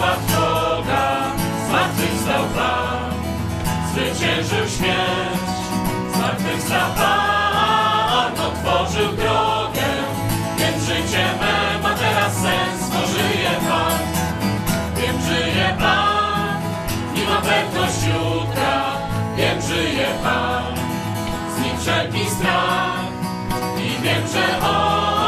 cała droga, zmartwychwstał Pan, zwyciężył śmierć, zmartwychwstał Pan, otworzył drogę, więc życie me ma teraz sens, bo żyje Pan, wiem, żyje Pan, nie ma pewność jutra, wiem, żyje Pan, z nim wszelki strach i wiem, że On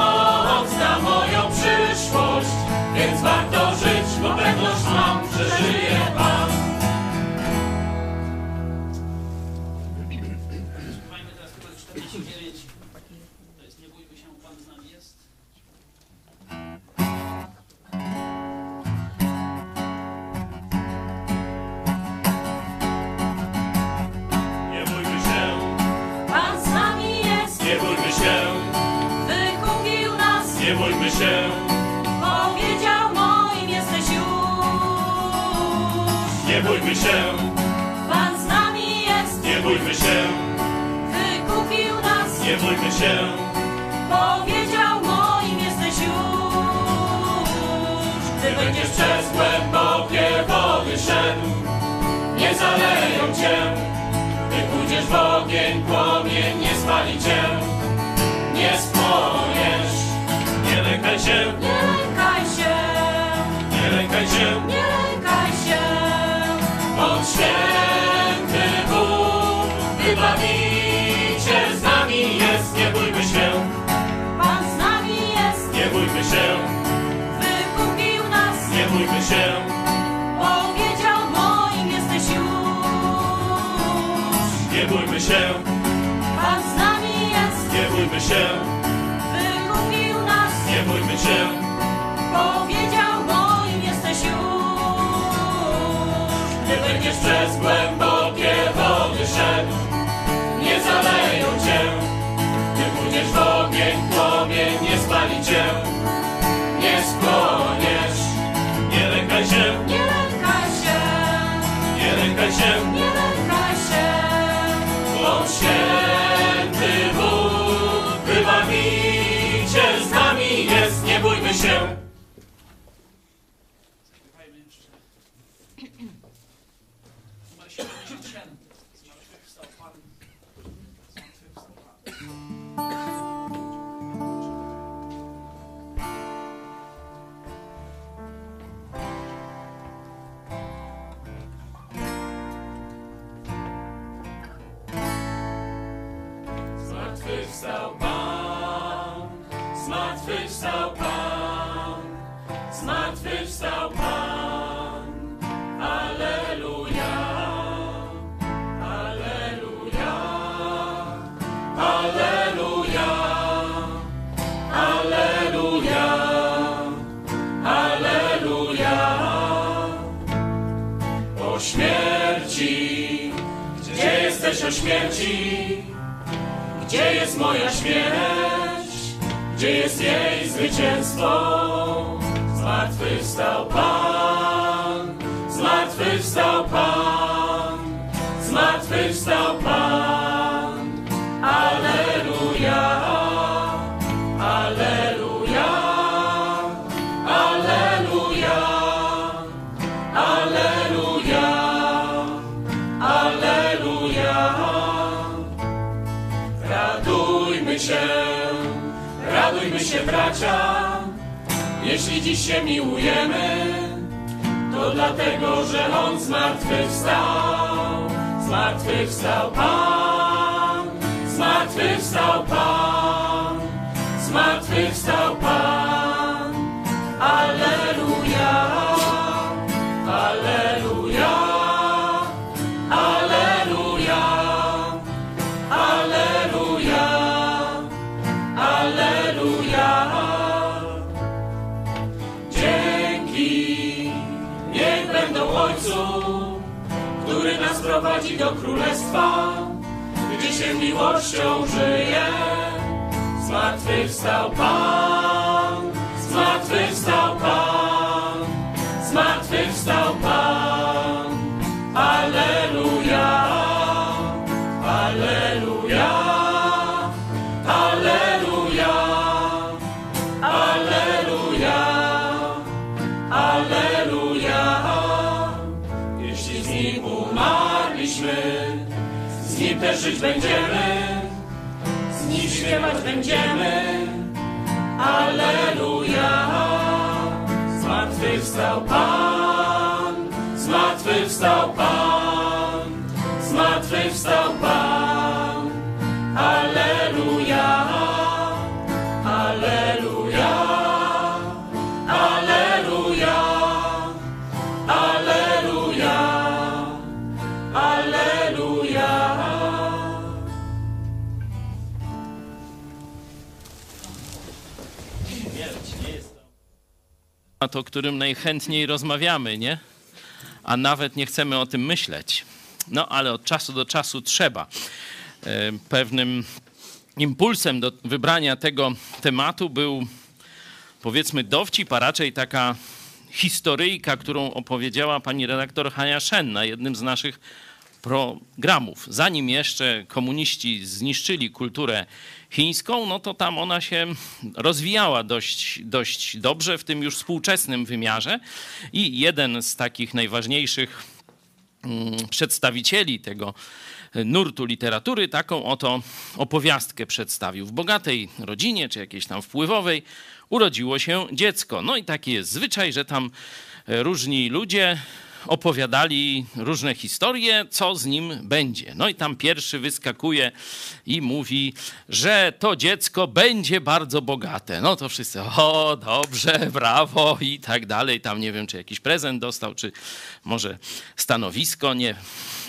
bo pewność mam, że żyje się, powiedział moim jesteś już. Gdy będziesz przez głębokie wody szedł, nie zaleją cię. Gdy pójdziesz w ogień, płomień nie spali cię. Nie spłoniesz, nie lękaj się, Nie lękaj się, nie lękaj się. nie lękaj się. On bójmy się, powiedział moim jesteś już. nie bójmy się, Pan z nami jest, nie bójmy się, wykupił nas, nie bójmy się. powiedział moim jesteś już. Gdy będziesz przez głębokie wody szedł, nie zaleją cię. Gdy pójdziesz w ogień, płomień się. Jest moja śmierć? Gdzie jest jej zwycięstwo? Zmartwychwstał Pan, zmartwychwstał Pan, zmartwychwstał Pan. Się, radujmy się bracia, jeśli dziś się miłujemy, to dlatego, że On zmartwychwstał, zmartwychwstał Pan, zmartwychwstał Pan, zmartwychwstał Pan. Alleluja, prowadzi do Królestwa, gdzie się miłością żyje. Zmartwychwstał Pan, zmartwychwstał Pan, zmartwychwstał Pan. Żyć będziemy, z śpiewać będziemy. Alleluja. Zmartwychwstał Pan, zmartwychwstał Pan, zmartwychwstał Pan. Temat, o którym najchętniej rozmawiamy, nie? A nawet nie chcemy o tym myśleć. No ale od czasu do czasu trzeba. E, Pewnym impulsem do wybrania tego tematu był powiedzmy dowcip, a raczej taka historyjka, którą opowiedziała pani redaktor Hania Szen na jednym z naszych programów. Zanim jeszcze komuniści zniszczyli kulturę chińską, no to tam ona się rozwijała dość, dość dobrze w tym już współczesnym wymiarze. I jeden z takich najważniejszych mm, przedstawicieli tego nurtu literatury taką oto opowiastkę przedstawił. W bogatej rodzinie, czy jakiejś tam wpływowej, urodziło się dziecko. No i taki jest zwyczaj, że tam e, różni ludzie opowiadali różne historie, co z nim będzie. No i tam pierwszy wyskakuje i mówi, że to dziecko będzie bardzo bogate. No to wszyscy, o dobrze, brawo i tak dalej. Tam nie wiem, czy jakiś prezent dostał, czy może stanowisko, nie.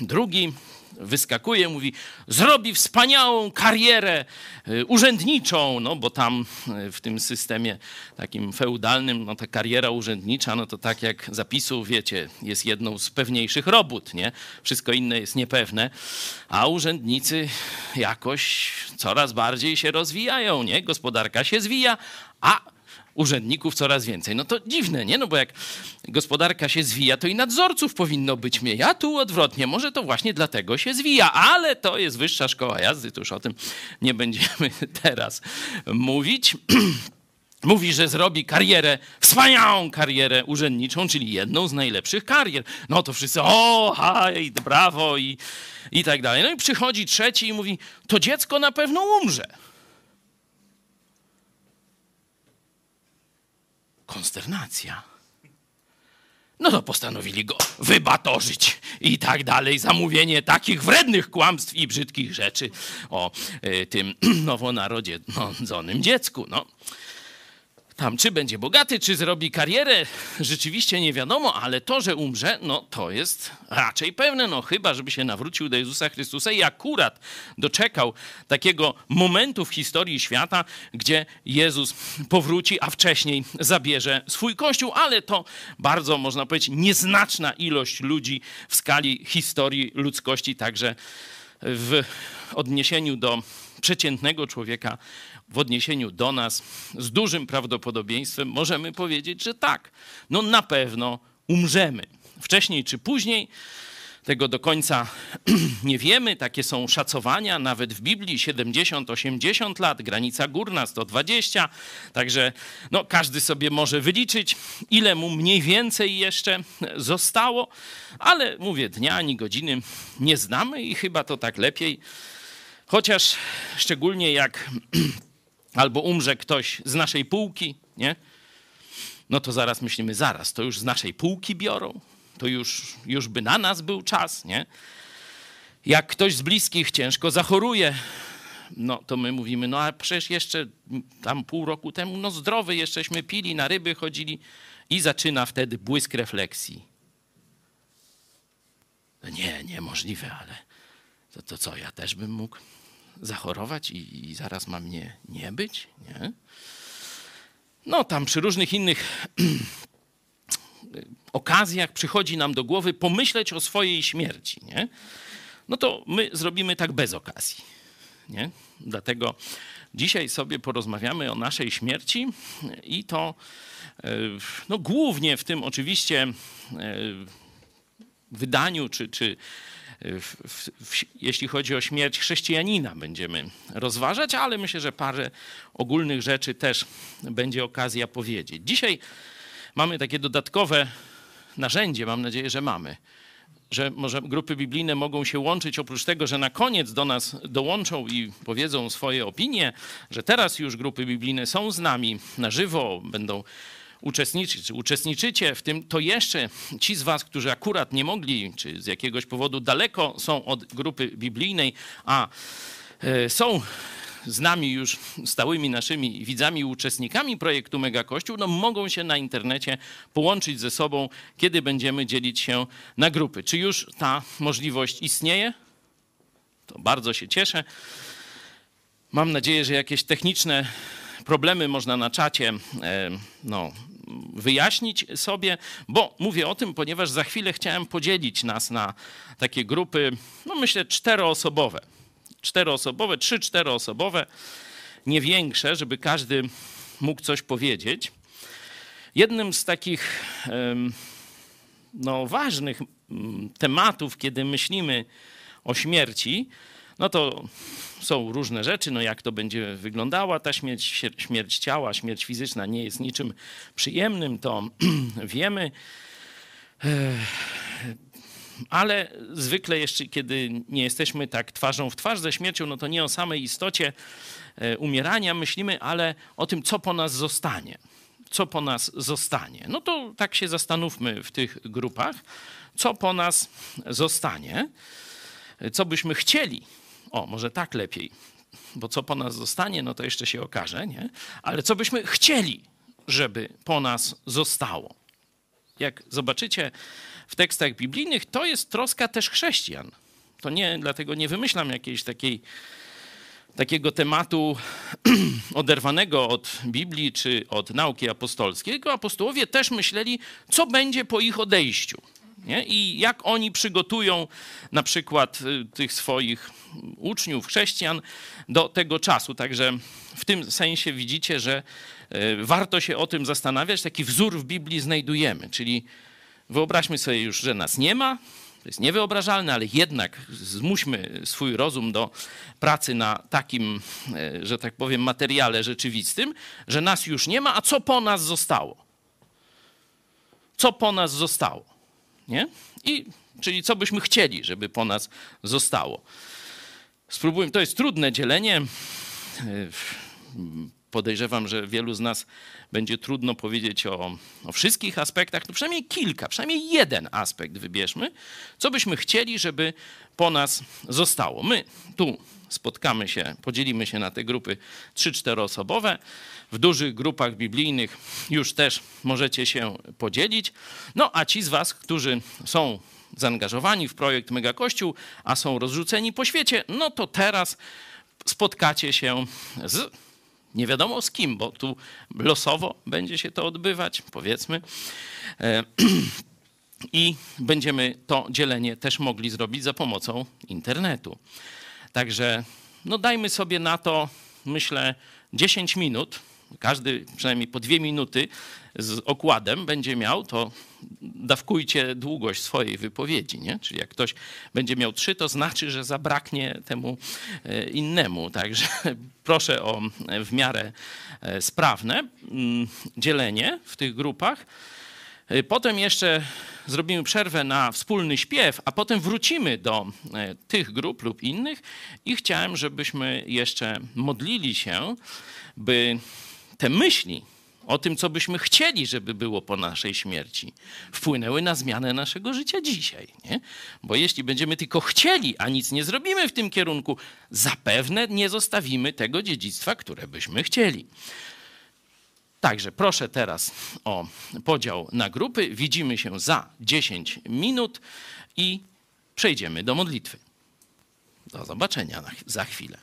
Drugi wyskakuje, mówi, zrobi wspaniałą karierę y, urzędniczą, no bo tam y, w tym systemie takim feudalnym, no ta kariera urzędnicza, no to tak jak zapisu, wiecie, jest jedną z pewniejszych robót, nie? Wszystko inne jest niepewne, a urzędnicy jakoś coraz bardziej się rozwijają, nie? Gospodarka się zwija, a urzędników coraz więcej. No to dziwne, nie? No bo jak gospodarka się zwija, to i nadzorców powinno być mniej, a tu odwrotnie. Może to właśnie dlatego się zwija, ale to jest wyższa szkoła jazdy, to już o tym nie będziemy teraz mówić. Mówi, że zrobi karierę, wspaniałą karierę urzędniczą, czyli jedną z najlepszych karier. No to wszyscy, o, haj, brawo i, i tak dalej. No i przychodzi trzeci i mówi, to dziecko na pewno umrze. Konsternacja. No to postanowili go wybatorzyć i tak dalej. Zamówienie takich wrednych kłamstw i brzydkich rzeczy o y, tym nowonarodzonym dziecku. No. Tam czy będzie bogaty, czy zrobi karierę, rzeczywiście nie wiadomo, ale to, że umrze, no to jest raczej pewne, no chyba, żeby się nawrócił do Jezusa Chrystusa i akurat doczekał takiego momentu w historii świata, gdzie Jezus powróci, a wcześniej zabierze swój Kościół, ale to bardzo, można powiedzieć, nieznaczna ilość ludzi w skali historii ludzkości, także w odniesieniu do przeciętnego człowieka w odniesieniu do nas z dużym prawdopodobieństwem możemy powiedzieć, że tak, no na pewno umrzemy. Wcześniej czy później, tego do końca nie wiemy, takie są szacowania, nawet w Biblii. 70-80 lat, granica górna 120, także no, każdy sobie może wyliczyć, ile mu mniej więcej jeszcze zostało, ale mówię, dnia ani godziny nie znamy i chyba to tak lepiej, chociaż szczególnie jak albo umrze ktoś z naszej półki, nie? No to zaraz myślimy, zaraz, to już z naszej półki biorą, to już, już by na nas był czas, nie? Jak ktoś z bliskich ciężko zachoruje, no to my mówimy, no a przecież jeszcze tam pół roku temu, no zdrowy jeszcześmy pili, na ryby chodzili i zaczyna wtedy błysk refleksji. No nie, niemożliwe, ale to, to co, ja też bym mógł? Zachorować i, i zaraz ma mnie nie być? Nie? No, tam przy różnych innych okazjach przychodzi nam do głowy pomyśleć o swojej śmierci. Nie? No to my zrobimy tak bez okazji. Nie? Dlatego dzisiaj sobie porozmawiamy o naszej śmierci i to e, no, głównie w tym oczywiście e, wydaniu czy, czy w, w, jeśli chodzi o śmierć chrześcijanina, będziemy rozważać, ale myślę, że parę ogólnych rzeczy też będzie okazja powiedzieć. Dzisiaj mamy takie dodatkowe narzędzie, mam nadzieję, że mamy, że może grupy biblijne mogą się łączyć, oprócz tego, że na koniec do nas dołączą i powiedzą swoje opinie, że teraz już grupy biblijne są z nami na żywo, będą uczestniczyć, czy uczestniczycie w tym, to jeszcze ci z was, którzy akurat nie mogli, czy z jakiegoś powodu daleko są od grupy biblijnej, a e, są z nami już stałymi naszymi widzami i uczestnikami projektu Mega Kościół, no mogą się na internecie połączyć ze sobą, kiedy będziemy dzielić się na grupy. Czy już ta możliwość istnieje? To bardzo się cieszę. Mam nadzieję, że jakieś techniczne problemy można na czacie e, no, wyjaśnić sobie, bo mówię o tym, ponieważ za chwilę chciałem podzielić nas na takie grupy, no myślę, czteroosobowe czteroosobowe, trzy czteroosobowe, nie większe, żeby każdy mógł coś powiedzieć. Jednym z takich no, ważnych tematów, kiedy myślimy o śmierci, no to są różne rzeczy, no jak to będzie wyglądała ta śmierć, śmierć ciała, śmierć fizyczna nie jest niczym przyjemnym, to wiemy ale zwykle jeszcze, kiedy nie jesteśmy tak twarzą w twarz ze śmiercią, no to nie o samej istocie e, umierania myślimy, ale o tym, co po nas zostanie. Co po nas zostanie. No to tak się zastanówmy w tych grupach, co po nas zostanie, co byśmy chcieli. O, może tak lepiej, bo co po nas zostanie, no to jeszcze się okaże, nie? Ale co byśmy chcieli, żeby po nas zostało. Jak zobaczycie, w tekstach biblijnych, to jest troska też chrześcijan. To nie, dlatego nie wymyślam jakiejś takiej, takiego tematu oderwanego od Biblii czy od nauki apostolskiej, tylko apostołowie też myśleli, co będzie po ich odejściu. Nie? I jak oni przygotują na przykład y, tych swoich uczniów, chrześcijan do tego czasu. Także w tym sensie widzicie, że y, warto się o tym zastanawiać. Taki wzór w Biblii znajdujemy, czyli Wyobraźmy sobie już, że nas nie ma. To jest niewyobrażalne, ale jednak zmuśmy swój rozum do pracy na takim, e, że tak powiem, materiale rzeczywistym, że nas już nie ma, a co po nas zostało? Co po nas zostało? Nie? I, czyli co byśmy chcieli, żeby po nas zostało. Spróbujmy, to jest trudne dzielenie. Podejrzewam, że wielu z nas będzie trudno powiedzieć o, o, wszystkich aspektach, no przynajmniej kilka, przynajmniej jeden aspekt wybierzmy, co byśmy chcieli, żeby po nas zostało. My tu spotkamy się, podzielimy się na te grupy 3-4 osobowe. W dużych grupach biblijnych już też możecie się podzielić. No a ci z was, którzy są zaangażowani w projekt Mega Kościół, a są rozrzuceni po świecie, no to teraz spotkacie się z nie wiadomo z kim, bo tu losowo będzie się to odbywać, powiedzmy. E, I będziemy to dzielenie też mogli zrobić za pomocą internetu. Także no dajmy sobie na to, myślę, 10 minut każdy przynajmniej po dwie minuty z okładem będzie miał, to dawkujcie długość swojej wypowiedzi. Nie? Czyli jak ktoś będzie miał trzy, to znaczy, że zabraknie temu e, innemu. Także proszę o w miarę e, sprawne mm, dzielenie w tych grupach. E, potem jeszcze zrobimy przerwę na wspólny śpiew, a potem wrócimy do tych grup lub innych i chciałem, żebyśmy jeszcze modlili się, by te myśli o tym, co byśmy chcieli, żeby było po naszej śmierci, wpłynęły na zmianę naszego życia dzisiaj. Nie? Bo jeśli będziemy tylko chcieli, a nic nie zrobimy w tym kierunku, zapewne nie zostawimy tego dziedzictwa, które byśmy chcieli. Także proszę teraz o podział na grupy. Widzimy się za 10 minut i przejdziemy do modlitwy. Do zobaczenia za chwilę.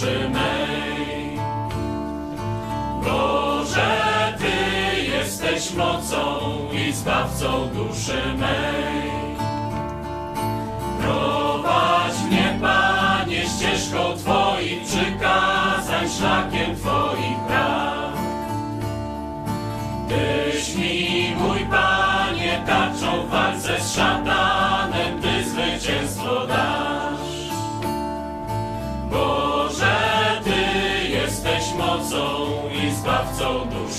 Duszy mej. Boże, Ty jesteś mocą i zbawcą duszy mej. Prowadź mnie, Panie, ścieżką Twoich przykazań, szlakiem Twoich praw. Tyś mi, mój Panie, tarczą w walce z szatanem, Ty zwycięstwo dasz. Boże,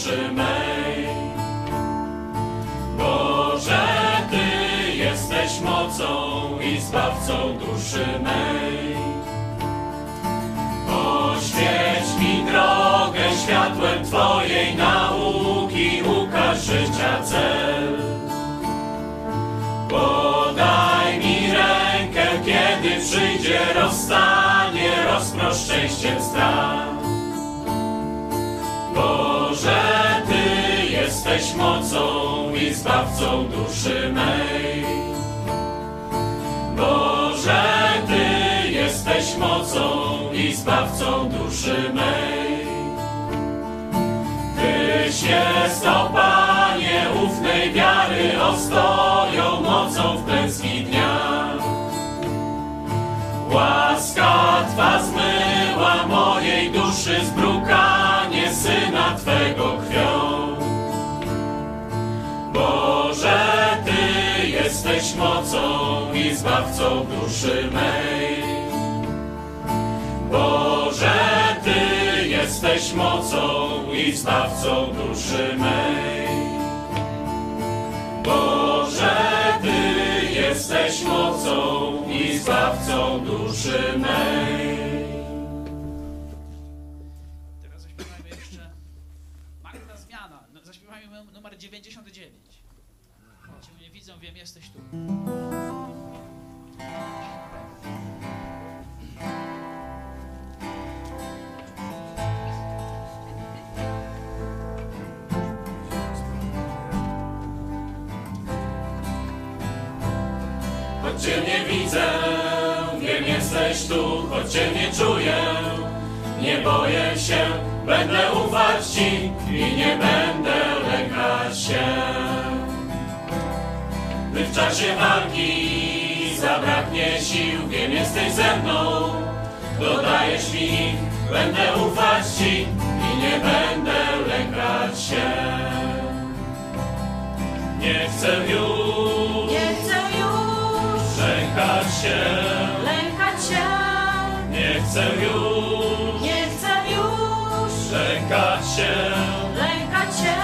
duszy mej. Boże, Ty jesteś mocą i zbawcą duszy mej. Oświeć mi drogę światłem Twojej nauki, ukaż życia cel. Podaj mi rękę, kiedy przyjdzie rozstanie, rozprosz szczęściem strach. Boże, Ty jesteś mocą i zbawcą duszy mej. Boże, Ty jesteś mocą i zbawcą duszy mej. Tyś jest, o Panie, ufnej wiary ostoją mocą w klęski dnia. Łaska Twa zmyła mojej duszy zbrukanie Syna Twego krwią. Boże, Ty jesteś mocą i zbawcą duszy mej. Boże, Ty jesteś mocą i zbawcą duszy mej. Boże, Ty jesteś mocą i zbawcą duszy mej. Cię nie widzę, wiem jesteś tu, choć Cię nie czuję, nie boję się, będę ufać Ci i nie będę lękać się. Gdy w czasie walki zabraknie sił, wiem jesteś ze mną, dodajesz mi ich, będę ufać Ci i nie będę lękać się. Nie chcę już Nie chcę lękać się, lękać się, nie chcę już. Nie chcę już. Lękać się, lękać się.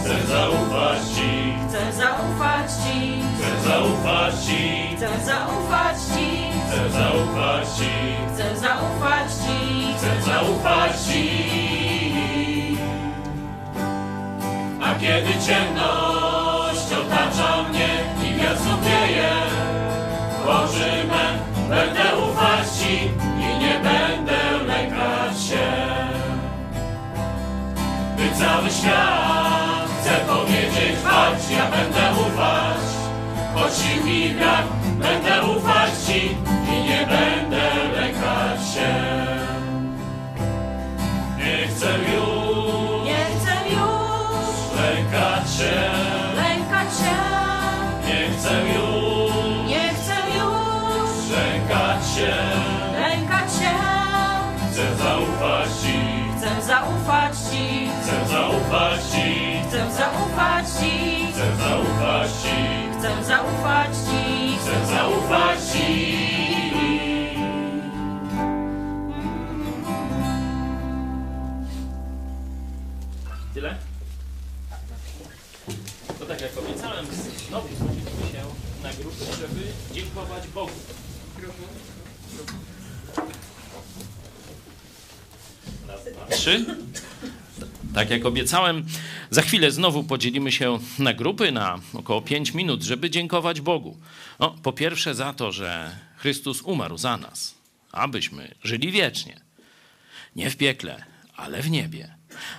chcę zaufać Ci, Chcę zaufać Ci, chcę zaufać Ci, chcę zaufać Ci, chcę zaufać Ci, chcę zaufać Ci, chcę zaufać Ci. A kiedy ciemność będę ufać Ci i nie będę lękać się. Gdy cały świat chce powiedzieć walcz, ja będę ufać, choć mi brak, będę ufać Ci i nie będę lękać się. Zaufać Ci, chcę zaufać Ci, chcę zaufać Ci, chcę zaufać Ci. chcę zaufać Ci. Tyle? To tak jak obiecałem, znowu spodziewamy się na grupę, żeby dziękować Bogu. Trzy. Tak jak obiecałem, za chwilę znowu podzielimy się na grupy na około 5 minut, żeby dziękować Bogu. No, po pierwsze za to, że Chrystus umarł za nas, abyśmy żyli wiecznie. Nie w piekle, ale w niebie.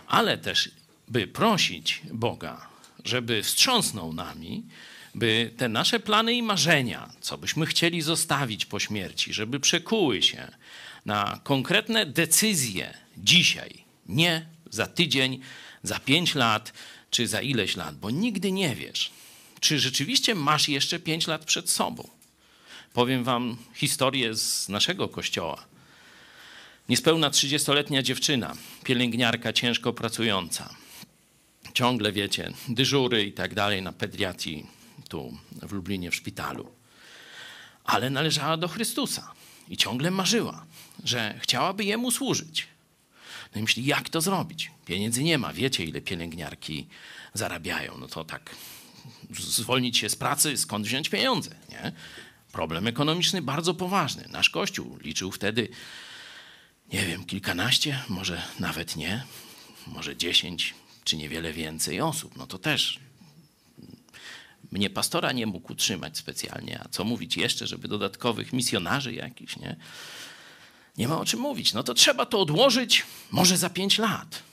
Ale też, by prosić Boga, żeby wstrząsnął nami, by te nasze plany i marzenia, co byśmy chcieli zostawić po śmierci, żeby przekuły się na konkretne decyzje dzisiaj, nie za tydzień, za pięć lat czy za ileś lat, bo nigdy nie wiesz, czy rzeczywiście masz jeszcze pięć lat przed sobą. Powiem wam historię z naszego kościoła. Niespełna 30-letnia dziewczyna, pielęgniarka ciężko pracująca. Ciągle, wiecie, dyżury i tak dalej na pediatrii tu w Lublinie w szpitalu. Ale należała do Chrystusa i ciągle marzyła, że chciałaby Jemu służyć. No i myśli, jak to zrobić? Pieniędzy nie ma. Wiecie, ile pielęgniarki zarabiają. No to tak, zwolnić się z pracy, skąd wziąć pieniądze, nie? Problem ekonomiczny bardzo poważny. Nasz Kościół liczył wtedy, nie wiem, kilkanaście, może nawet nie, może dziesięć, czy niewiele więcej osób. No to też mnie pastora nie mógł utrzymać specjalnie, a co mówić jeszcze, żeby dodatkowych misjonarzy jakichś, nie? Nie ma o czym mówić. No to trzeba to odłożyć może za pięć lat.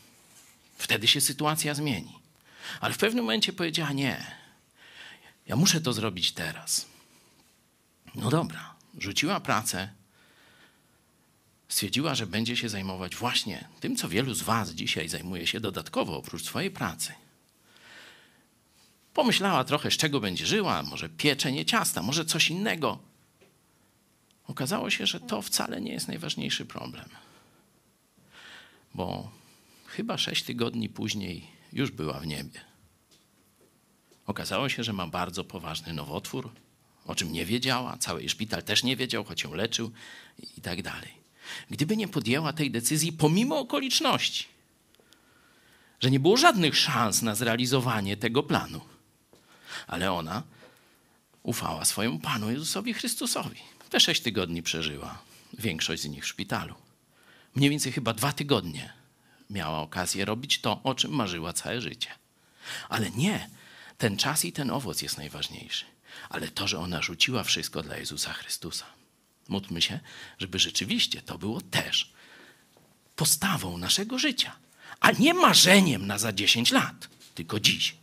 Wtedy się sytuacja zmieni. Ale w pewnym momencie powiedziała: Nie, ja muszę to zrobić teraz. No dobra, rzuciła pracę, stwierdziła, że będzie się zajmować właśnie tym, co wielu z Was dzisiaj zajmuje się dodatkowo oprócz swojej pracy. Pomyślała trochę, z czego będzie żyła, może pieczenie ciasta, może coś innego. Okazało się, że to wcale nie jest najważniejszy problem. Bo chyba sześć tygodni później już była w niebie. Okazało się, że ma bardzo poważny nowotwór, o czym nie wiedziała, cały szpital też nie wiedział, choć ją leczył i tak dalej. Gdyby nie podjęła tej decyzji pomimo okoliczności, że nie było żadnych szans na zrealizowanie tego planu, ale ona ufała swojemu Panu Jezusowi Chrystusowi. Te sześć tygodni przeżyła, większość z nich w szpitalu. Mniej więcej chyba dwa tygodnie miała okazję robić to, o czym marzyła całe życie. Ale nie, ten czas i ten owoc jest najważniejszy, ale to, że ona rzuciła wszystko dla Jezusa Chrystusa. Módlmy się, żeby rzeczywiście to było też postawą naszego życia, a nie marzeniem na za 10 lat, tylko dziś.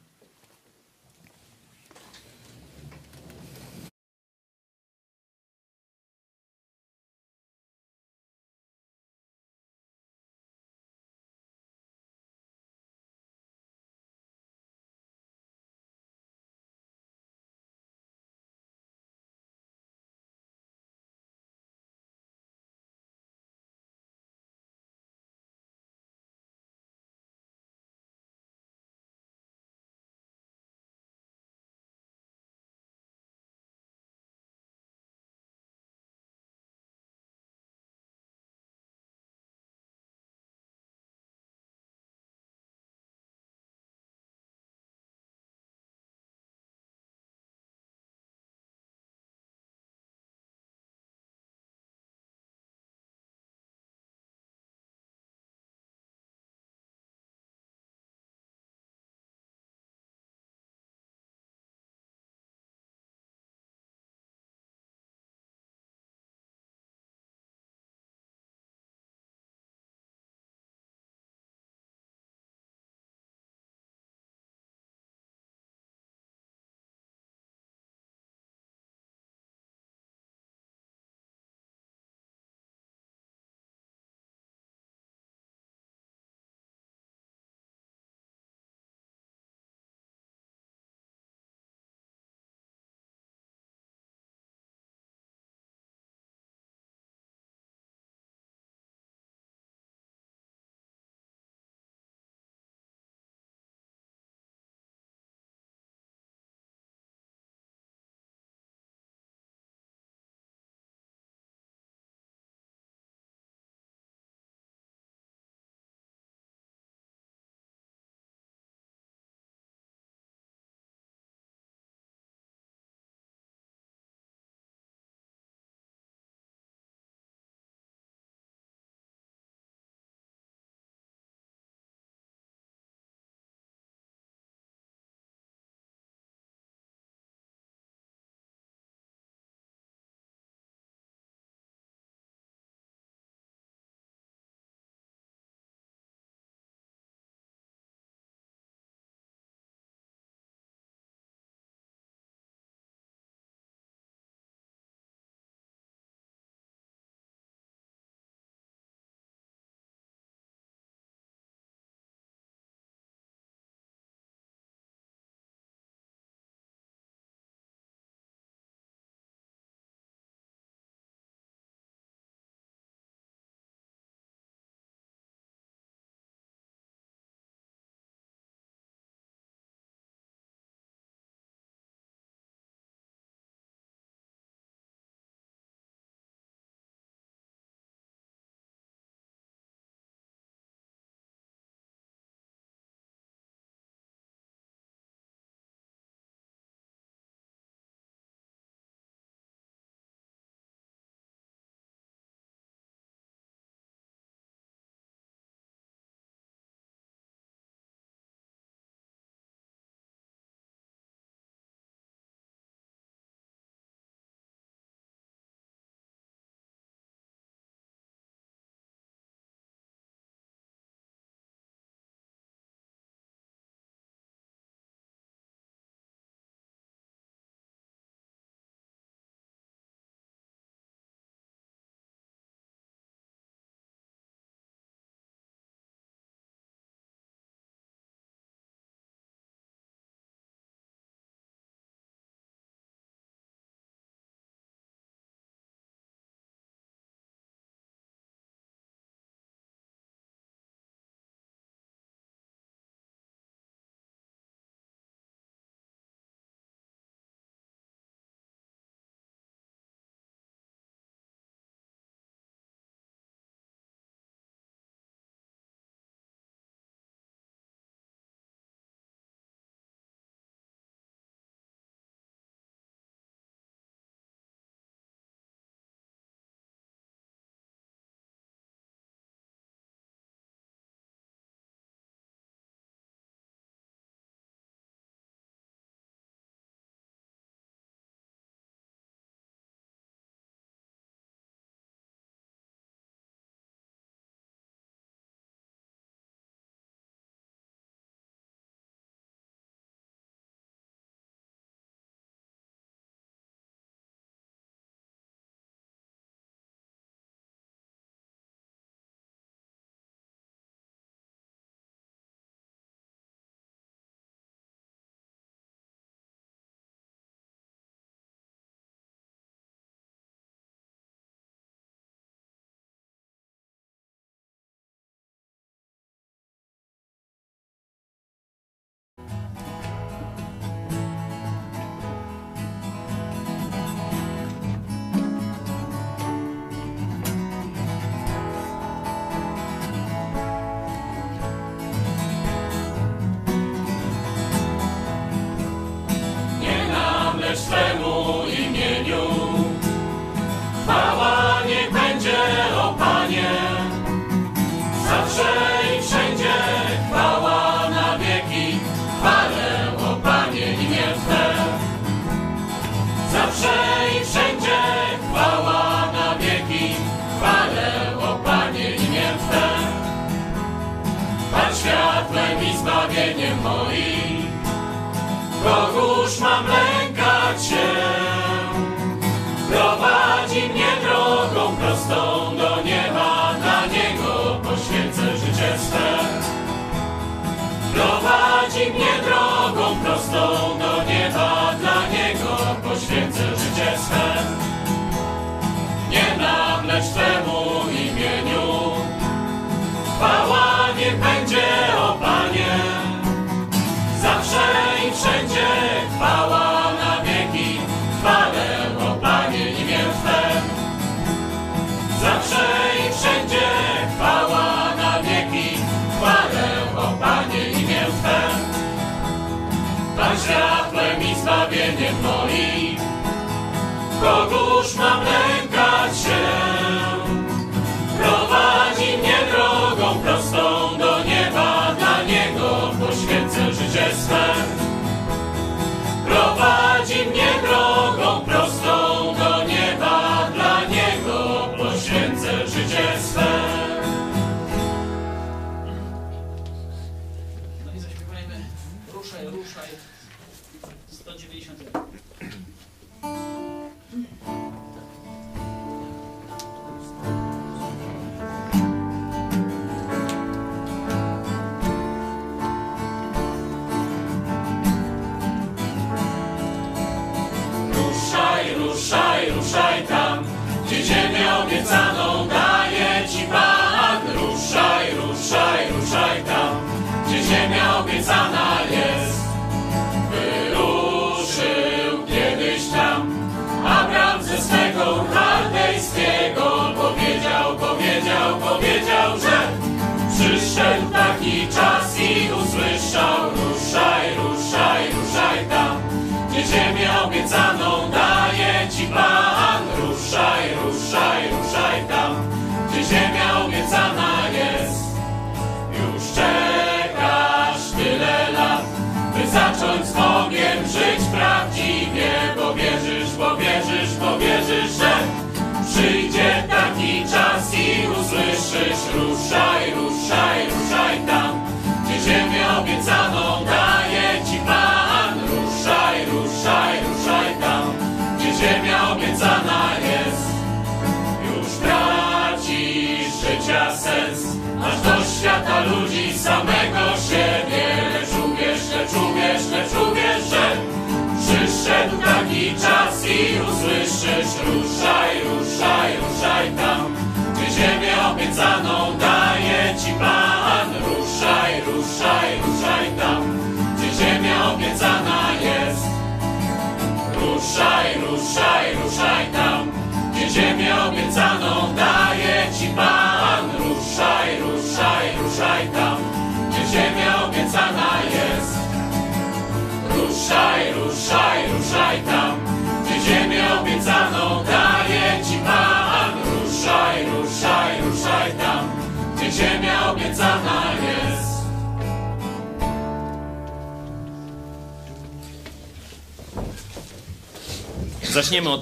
Życie swe.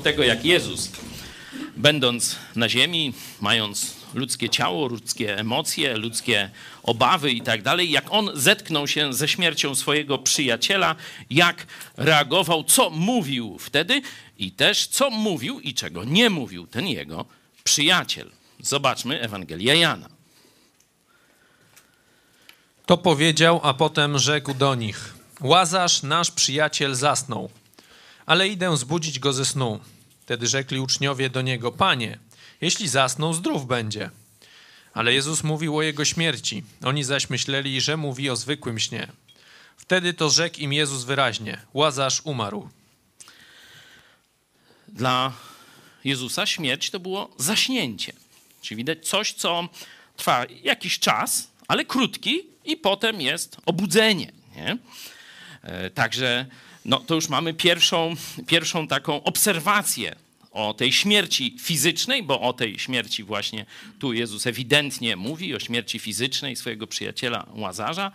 Tego, jak Jezus, będąc na ziemi, mając ludzkie ciało, ludzkie emocje, ludzkie obawy i tak dalej, jak on zetknął się ze śmiercią swojego przyjaciela, jak reagował, co mówił wtedy i też co mówił i czego nie mówił ten jego przyjaciel. Zobaczmy Ewangelię Jana. To powiedział, a potem rzekł do nich: Łazarz, nasz przyjaciel, zasnął, ale idę zbudzić go ze snu. Wtedy rzekli uczniowie do niego: Panie, jeśli zasnął, zdrów będzie. Ale Jezus mówił o jego śmierci. Oni zaś myśleli, że mówi o zwykłym śnie. Wtedy to rzekł im Jezus wyraźnie: Łazarz umarł. Dla Jezusa śmierć to było zaśnięcie. Czyli widać coś, co trwa jakiś czas, ale krótki, i potem jest obudzenie. Nie? E, Także no, to już mamy pierwszą, pierwszą taką obserwację o tej śmierci fizycznej, bo o tej śmierci właśnie tu Jezus ewidentnie mówi, o śmierci fizycznej swojego przyjaciela Łazarza.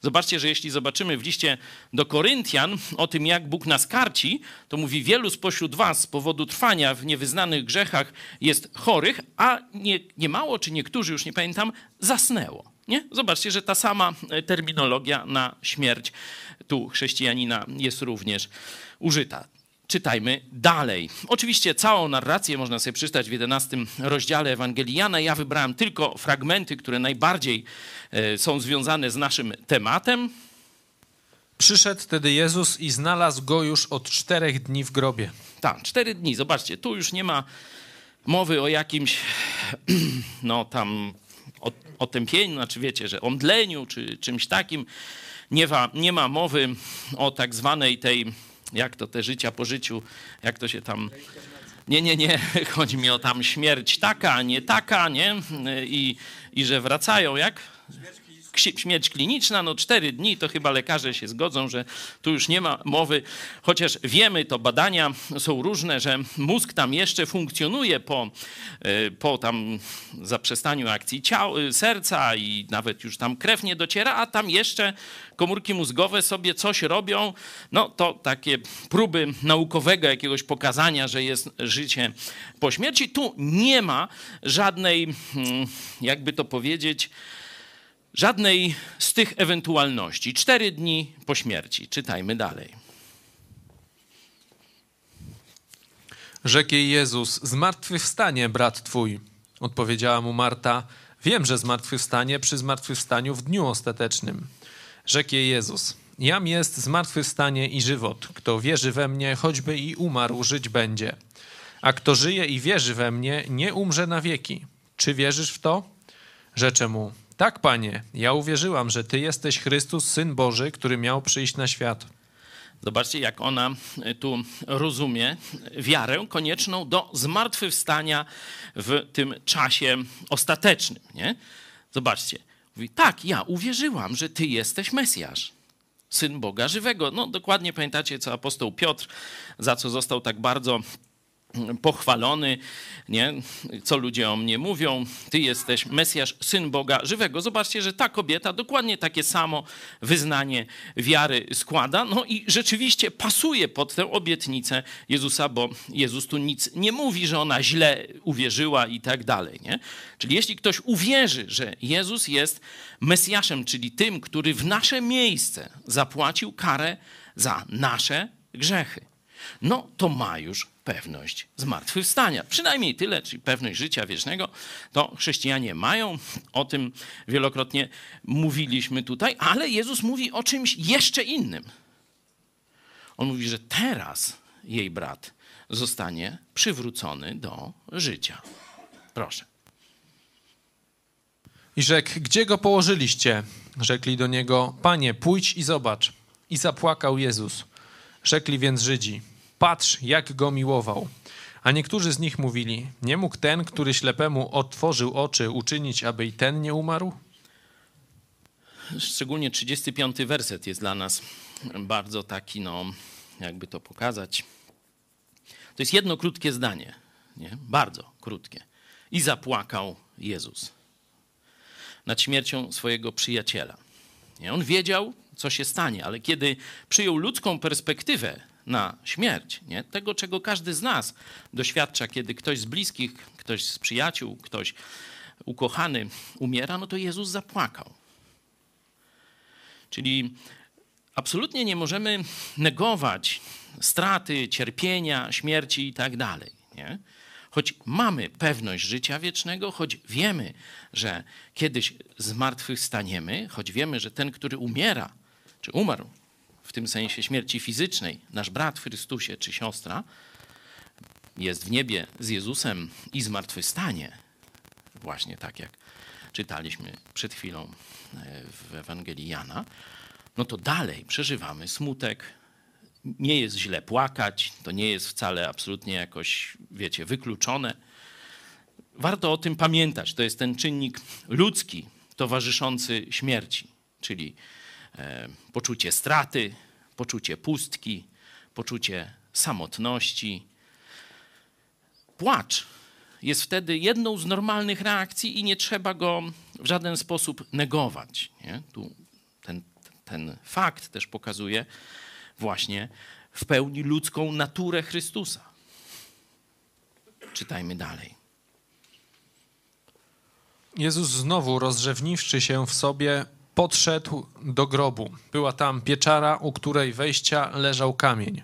Zobaczcie, że jeśli zobaczymy w liście do Koryntian o tym, jak Bóg nas karci, to mówi, wielu spośród was z powodu trwania w niewyznanych grzechach jest chorych, a nie, nie mało, czy niektórzy, już nie pamiętam, zasnęło. Nie? Zobaczcie, że ta sama e, terminologia na śmierć tu chrześcijanina jest również użyta. Czytajmy dalej. Oczywiście całą narrację można sobie przeczytać w 11 rozdziale Ewangelii Jana. Ja wybrałem tylko fragmenty, które najbardziej e, są związane z naszym tematem. Przyszedł wtedy Jezus i znalazł go już od czterech dni w grobie. Tak, cztery dni. Zobaczcie, tu już nie ma mowy o jakimś, no tam, otępieniu, znaczy wiecie, że omdleniu czy czymś takim. Nie ma, nie ma mowy o tak zwanej tej, jak to te życia po życiu, jak to się tam... Nie, nie, nie, chodzi mi o tam śmierć taka, nie taka, nie? I, i że wracają, jak? Ksi- śmierć kliniczna, no cztery dni, to chyba lekarze się zgodzą, że tu już nie ma mowy, chociaż wiemy, to badania są różne, że mózg tam jeszcze funkcjonuje po, e, po tam zaprzestaniu akcji e, serca i nawet już tam krew nie dociera, a tam jeszcze komórki mózgowe sobie coś robią, no to takie próby naukowego jakiegoś pokazania, że jest życie po śmierci. Tu nie ma żadnej, hmm, jakby to powiedzieć, żadnej z tych ewentualności. Cztery dni po śmierci. Czytajmy dalej. Rzekł jej Jezus, zmartwychwstanie, brat twój. Odpowiedziała mu Marta, wiem, że zmartwychwstanie przy zmartwychwstaniu w dniu ostatecznym. Rzekł jej Jezus, jam jest zmartwychwstanie i żywot. Kto wierzy we mnie, choćby i umarł, żyć będzie. A kto żyje i wierzy we mnie, nie umrze na wieki. Czy wierzysz w to? Rzecze mu, tak, panie, ja uwierzyłam, że ty jesteś Chrystus, Syn Boży, który miał przyjść na świat. Zobaczcie, jak ona tu rozumie wiarę konieczną do zmartwychwstania w tym czasie ostatecznym. Nie? Zobaczcie. Mówi, tak, ja uwierzyłam, że ty jesteś Mesjasz, Syn Boga żywego. No dokładnie pamiętacie, co apostoł Piotr, za co został tak bardzo pochwalony, nie? co ludzie o mnie mówią, ty jesteś Mesjasz, Syn Boga żywego. Zobaczcie, że ta kobieta dokładnie takie samo wyznanie wiary składa, no i rzeczywiście pasuje pod tę obietnicę Jezusa, bo Jezus tu nic nie mówi, że ona źle uwierzyła i tak dalej. Nie? Czyli jeśli ktoś uwierzy, że Jezus jest Mesjaszem, czyli tym, który w nasze miejsce zapłacił karę za nasze grzechy, no to ma już pewność zmartwychwstania. Przynajmniej tyle, czyli pewność życia wiecznego, to chrześcijanie mają. O tym wielokrotnie mówiliśmy tutaj, ale Jezus mówi o czymś jeszcze innym. On mówi, że teraz jej brat zostanie przywrócony do życia. Proszę. I rzekł, gdzie go położyliście? Rzekli do niego, panie, pójdź i zobacz. I zapłakał Jezus. Rzekli więc Żydzi, patrz, jak go miłował. A niektórzy z nich mówili, nie mógł ten, który ślepemu otworzył oczy, uczynić, aby i ten nie umarł? Szczególnie 35 werset jest dla nas bardzo taki, no, jakby to pokazać. To jest jedno krótkie zdanie, nie? bardzo krótkie. I zapłakał Jezus nad śmiercią swojego przyjaciela. Nie? On wiedział, co się stanie, ale kiedy przyjął ludzką perspektywę na śmierć, nie? tego, czego każdy z nas doświadcza, kiedy ktoś z bliskich, ktoś z przyjaciół, ktoś ukochany umiera, no to Jezus zapłakał. Czyli absolutnie nie możemy negować straty, cierpienia, śmierci i tak dalej. Nie? Choć mamy pewność życia wiecznego, choć wiemy, że kiedyś zmartwychwstaniemy, choć wiemy, że ten, który umiera, czy umarł w tym sensie śmierci fizycznej, nasz brat w Chrystusie czy siostra, jest w niebie z Jezusem i zmartwychwstanie, właśnie tak jak czytaliśmy przed chwilą e, w Ewangelii Jana, no to dalej przeżywamy smutek. Nie jest źle płakać, to nie jest wcale absolutnie jakoś, wiecie, wykluczone. Warto o tym pamiętać. To jest ten czynnik ludzki towarzyszący śmierci, czyli poczucie straty, poczucie pustki, poczucie samotności. Płacz jest wtedy jedną z normalnych reakcji i nie trzeba go w żaden sposób negować. Nie? Tu ten, ten fakt też pokazuje właśnie w pełni ludzką naturę Chrystusa. Czytajmy dalej. Jezus znowu rozrzewniwszy się w sobie, podszedł do grobu. Była tam pieczara, u której wejścia leżał kamień.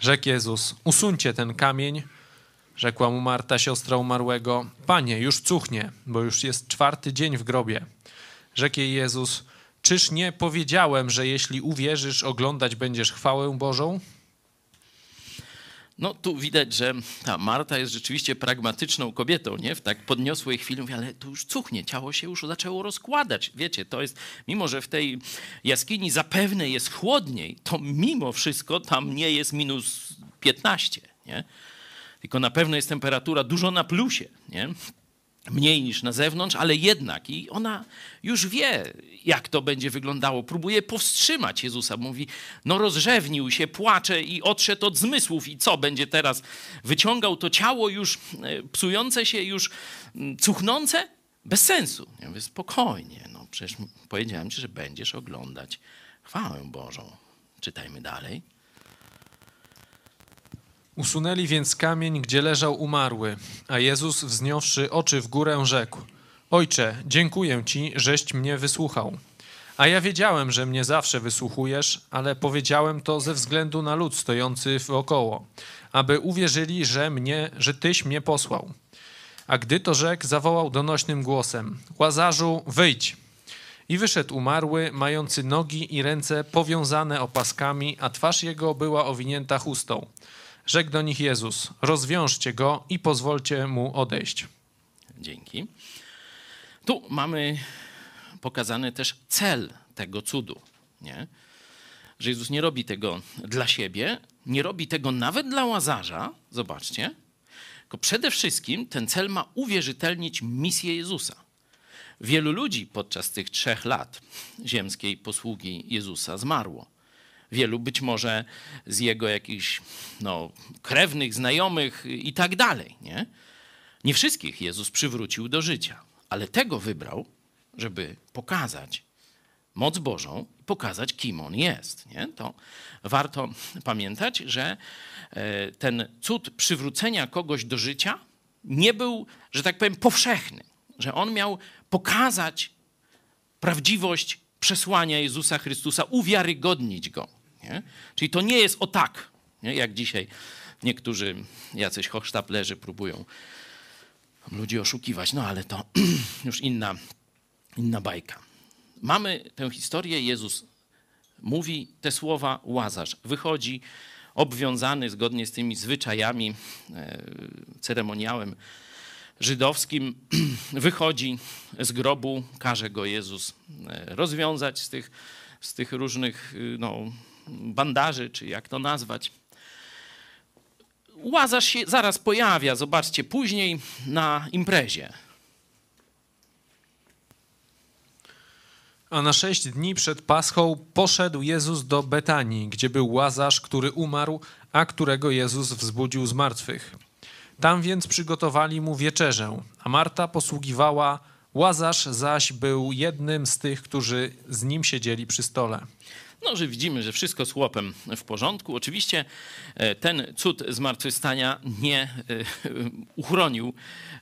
Rzekł Jezus, usuńcie ten kamień. Rzekła mu Marta, siostra umarłego, panie, już cuchnie, bo już jest czwarty dzień w grobie. Rzekł jej Jezus, czyż nie powiedziałem, że jeśli uwierzysz, oglądać będziesz chwałę Bożą? No tu widać, że ta Marta jest rzeczywiście pragmatyczną kobietą, nie? W tak podniosłej chwili mówi, ale tu już cuchnie, ciało się już zaczęło rozkładać. Wiecie, to jest, mimo że w tej jaskini zapewne jest chłodniej, to mimo wszystko tam nie jest minus 15, nie? Tylko na pewno jest temperatura dużo na plusie, nie? Mniej niż na zewnątrz, ale jednak i ona już wie, jak to będzie wyglądało. Próbuje powstrzymać Jezusa. Mówi, no rozrzewnił się, płacze i odszedł od zmysłów i co będzie teraz? Wyciągał to ciało już e, psujące się, już cuchnące? Bez sensu. Ja mówię, spokojnie, no przecież powiedziałem ci, że będziesz oglądać chwałę Bożą. Czytajmy dalej. Usunęli więc kamień, gdzie leżał umarły, a Jezus, wzniosłszy oczy w górę, rzekł: Ojcze, dziękuję ci, żeś mnie wysłuchał. A ja wiedziałem, że mnie zawsze wysłuchujesz, ale powiedziałem to ze względu na lud stojący wokoło, aby uwierzyli, że mnie, że tyś mnie posłał. A gdy to rzekł, zawołał donośnym głosem: Łazarzu, wyjdź! I wyszedł umarły, mający nogi i ręce powiązane opaskami, a twarz jego była owinięta chustą. Rzekł do nich Jezus: Rozwiążcie go i pozwólcie mu odejść. Dzięki. Tu mamy pokazany też cel tego cudu. Nie? Że Jezus nie robi tego dla siebie, nie robi tego nawet dla łazarza, zobaczcie, tylko przede wszystkim ten cel ma uwierzytelnić misję Jezusa. Wielu ludzi podczas tych trzech lat ziemskiej posługi Jezusa zmarło wielu być może z jego jakichś no, krewnych, znajomych i tak dalej. Nie? nie wszystkich Jezus przywrócił do życia, ale tego wybrał, żeby pokazać moc Bożą, pokazać, kim on jest. Nie? To warto pamiętać, że e, ten cud przywrócenia kogoś do życia nie był, że tak powiem, powszechny, że on miał pokazać prawdziwość przesłania Jezusa Chrystusa, uwiarygodnić go. Nie? Czyli to nie jest o tak, nie? jak dzisiaj niektórzy jacyś hochsztaplerzy próbują ludzi oszukiwać. No ale to już inna, inna bajka. Mamy tę historię, Jezus mówi te słowa, Łazarz wychodzi obwiązany zgodnie z tymi zwyczajami, e, ceremoniałem żydowskim, wychodzi z grobu, każe go Jezus e, rozwiązać z tych, z tych różnych no, bandaży, czy jak to nazwać. Łazarz się zaraz pojawia, zobaczcie, później na imprezie. A na sześć dni przed Paschą poszedł Jezus do Betanii, gdzie był Łazarz, który umarł, a którego Jezus wzbudził z martwych. Tam więc przygotowali mu wieczerzę, a Marta posługiwała, Łazarz zaś był jednym z tych, którzy z nim siedzieli przy stole. No, że widzimy, że wszystko z chłopem w porządku. Oczywiście e, ten cud zmartwychwstania nie e, uchronił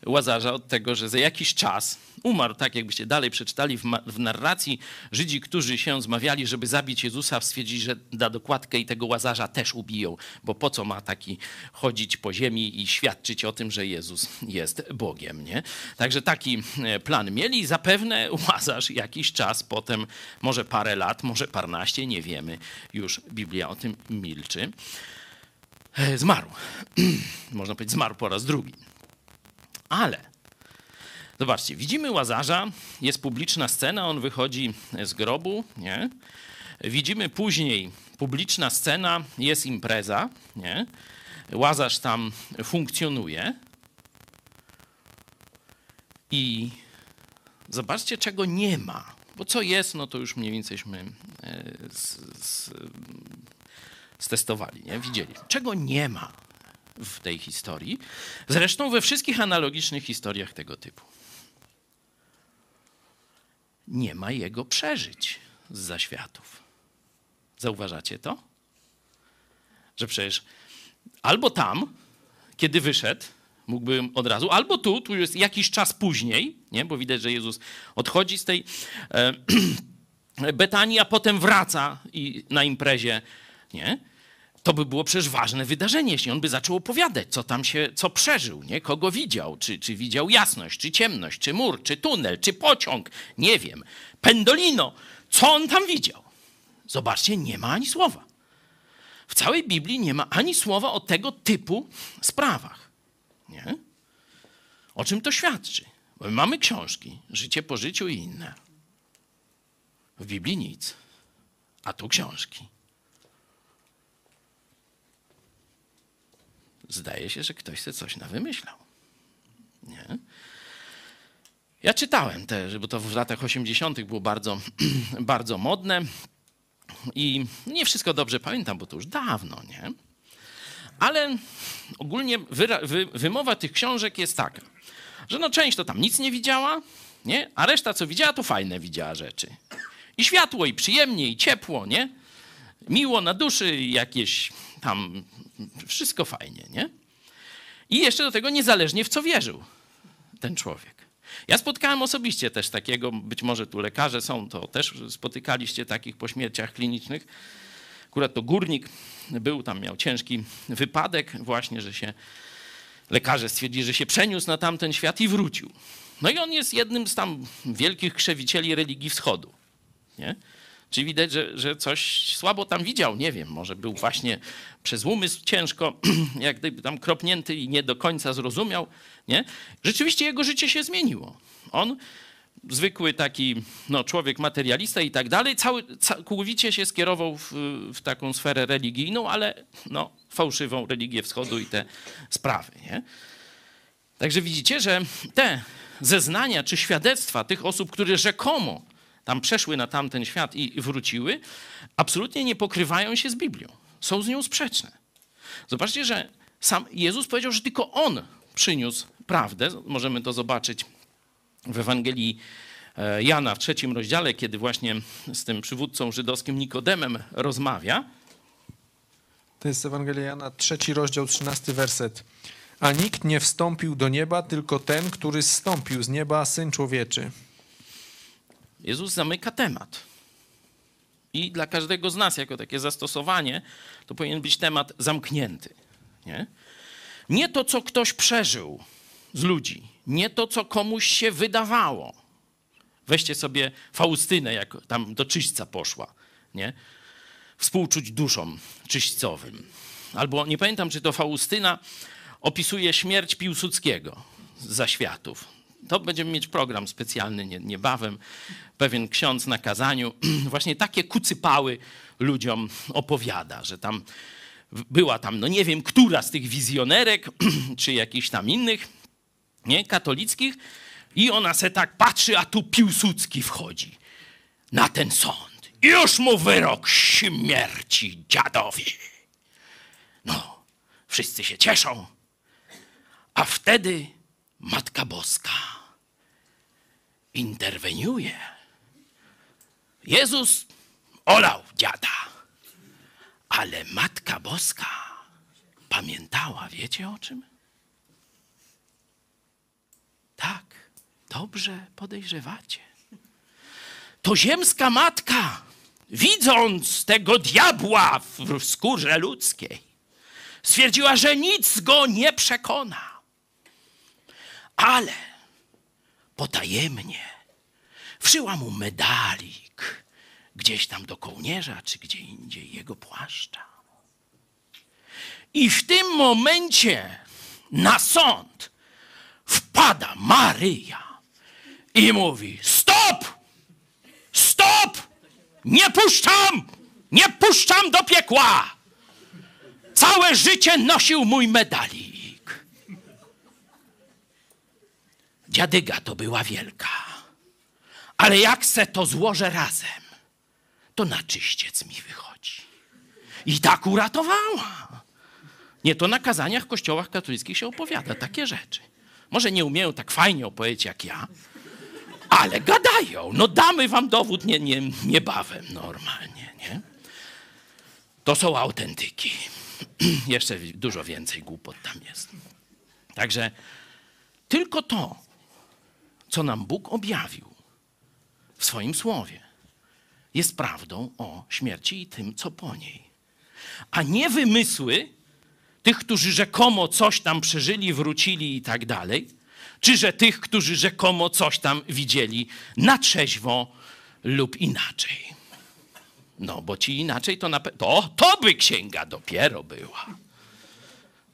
Łazarza od tego, że za jakiś czas umarł, tak jakbyście dalej przeczytali w, w narracji, Żydzi, którzy się zmawiali, żeby zabić Jezusa, stwierdzili, że da dokładkę i tego Łazarza też ubiją, bo po co ma taki chodzić po ziemi i świadczyć o tym, że Jezus jest Bogiem, nie? Także taki e, plan mieli. Zapewne Łazarz jakiś czas potem, może parę lat, może parnaście, nie wiemy, już Biblia o tym milczy. E, zmarł. Można powiedzieć, zmarł po raz drugi. Ale zobaczcie, widzimy Łazarza, jest publiczna scena, on wychodzi z grobu, nie? Widzimy później publiczna scena, jest impreza, nie? Łazarz tam funkcjonuje. I zobaczcie, czego nie ma. Bo co jest, no to już mniej więceyśmy e, stestowali, nie? widzieli. Czego nie ma w tej historii. Zresztą we wszystkich analogicznych historiach tego typu. Nie ma jego przeżyć z zaświatów. Zauważacie to? Że przecież albo tam, kiedy wyszedł, Mógłbym od razu. Albo tu, tu jest jakiś czas później, nie? bo widać, że Jezus odchodzi z tej e, Betanii, a potem wraca i na imprezie. Nie? To by było przecież ważne wydarzenie, jeśli on by zaczął opowiadać, co tam się, co przeżył, nie? kogo widział, czy, czy widział jasność, czy ciemność, czy mur, czy tunel, czy pociąg, nie wiem, pendolino, co on tam widział. Zobaczcie, nie ma ani słowa. W całej Biblii nie ma ani słowa o tego typu sprawach. Nie? O czym to świadczy? Bo my mamy książki, życie po życiu i inne. W Biblii nic, a tu książki. Zdaje się, że ktoś sobie coś nawymyślał. Nie? Ja czytałem też, bo to w latach 80. było bardzo, bardzo modne. I nie wszystko dobrze pamiętam, bo to już dawno, nie? Ale ogólnie wy- wymowa tych książek jest taka, że no część to tam nic nie widziała, nie? A reszta co widziała, to fajne widziała rzeczy. I światło, i przyjemnie, i ciepło, nie? Miło na duszy, jakieś tam wszystko fajnie, nie? I jeszcze do tego niezależnie w co wierzył ten człowiek. Ja spotkałem osobiście też takiego, być może tu lekarze są, to też spotykaliście takich po śmierciach klinicznych. Akurat to górnik był, tam miał ciężki wypadek, właśnie, że się lekarze stwierdzili, że się przeniósł na tamten świat i wrócił. No i on jest jednym z tam wielkich krzewicieli religii wschodu. Nie? Czyli widać, że, że coś słabo tam widział, nie wiem, może był właśnie przez umysł ciężko, jak gdyby tam kropnięty i nie do końca zrozumiał, nie? Rzeczywiście jego życie się zmieniło. On, zwykły taki no, człowiek materialista i tak dalej, cały, całkowicie się skierował w, w taką sferę religijną, ale no, fałszywą religię wschodu i te sprawy, nie? Także widzicie, że te zeznania czy świadectwa tych osób, które rzekomo tam przeszły na tamten świat i wróciły, absolutnie nie pokrywają się z Biblią. Są z nią sprzeczne. Zobaczcie, że sam Jezus powiedział, że tylko On przyniósł prawdę. Możemy to zobaczyć w Ewangelii e, Jana w trzecim rozdziale, kiedy właśnie z tym przywódcą żydowskim Nikodemem rozmawia. To jest Ewangelia Jana, trzeci rozdział, trzynasty werset. A nikt nie wstąpił do nieba, tylko ten, który zstąpił z nieba, Syn Człowieczy. Jezus zamyka temat. I dla każdego z nas, jako takie zastosowanie, to powinien być temat zamknięty. Nie, nie to, co ktoś przeżył z ludzi, nie to, co komuś się wydawało. Weźcie sobie Faustynę, jak tam do czyśćca poszła. Nie? Współczuć duszom czyśćcowym. Albo nie pamiętam, czy to Faustyna opisuje śmierć Piłsudskiego z zaświatów. To będziemy mieć program specjalny niebawem. Pewien ksiądz na kazaniu właśnie takie kucypały ludziom opowiada, że tam była tam, no nie wiem, która z tych wizjonerek, czy jakichś tam innych, nie, katolickich, i ona se tak patrzy, a tu Piłsudski wchodzi na ten sąd. Już mu wyrok śmierci dziadowi. No, wszyscy się cieszą, a wtedy Matka Boska interweniuje. Jezus olał dziada, ale Matka Boska pamiętała, wiecie o czym? Tak, dobrze podejrzewacie. To ziemska matka, widząc tego diabła w skórze ludzkiej, stwierdziła, że nic go nie przekona. Ale potajemnie wszyła mu medalik gdzieś tam do kołnierza, czy gdzie indziej jego płaszcza. I w tym momencie na sąd wpada Maryja i mówi: Stop! Stop! Nie puszczam! Nie puszczam do piekła! Całe życie nosił mój medalik. Dziadyga to była wielka, ale jak se to złożę razem, to na czyściec mi wychodzi. I tak uratowała. Nie, to na kazaniach w kościołach katolickich się opowiada takie rzeczy. Może nie umieją tak fajnie opowiedzieć jak ja, ale gadają. No damy wam dowód nie, nie, niebawem normalnie, nie? To są autentyki. Jeszcze dużo więcej głupot tam jest. Także tylko to, co nam Bóg objawił w swoim słowie, jest prawdą o śmierci i tym, co po niej. A nie wymysły tych, którzy rzekomo coś tam przeżyli, wrócili i tak dalej, czy że tych, którzy rzekomo coś tam widzieli na trzeźwo lub inaczej. No, bo ci inaczej to na pewno. To, to by księga dopiero była.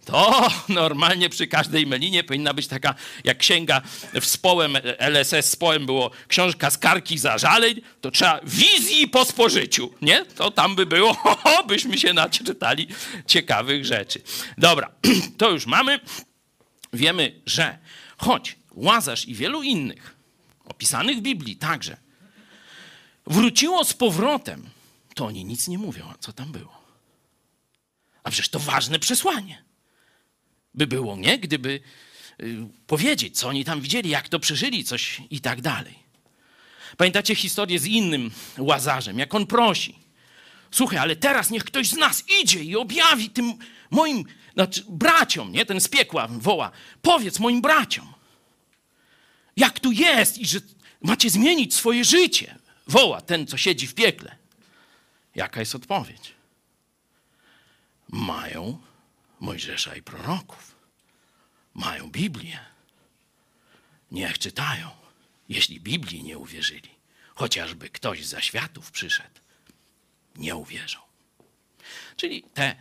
To normalnie przy każdej melinie powinna być taka, jak księga w społem, LSS społem było książka z karki zażaleń, to trzeba wizji po spożyciu, nie? To tam by było, byśmy się naczytali ciekawych rzeczy. Dobra, to już mamy. Wiemy, że choć Łazarz i wielu innych, opisanych w Biblii także, wróciło z powrotem, to oni nic nie mówią, co tam było. A przecież to ważne przesłanie by było, nie? Gdyby y, powiedzieć, co oni tam widzieli, jak to przeżyli, coś i tak dalej. Pamiętacie historię z innym łazarzem, jak on prosi. Słuchaj, ale teraz niech ktoś z nas idzie i objawi tym moim znaczy, braciom, nie? Ten z piekła woła. Powiedz moim braciom, jak tu jest i że macie zmienić swoje życie. Woła ten, co siedzi w piekle. Jaka jest odpowiedź? Mają Mojżesza i proroków. Mają Biblię. Niech czytają, jeśli Biblii nie uwierzyli. Chociażby ktoś za światów przyszedł, nie uwierzą. Czyli te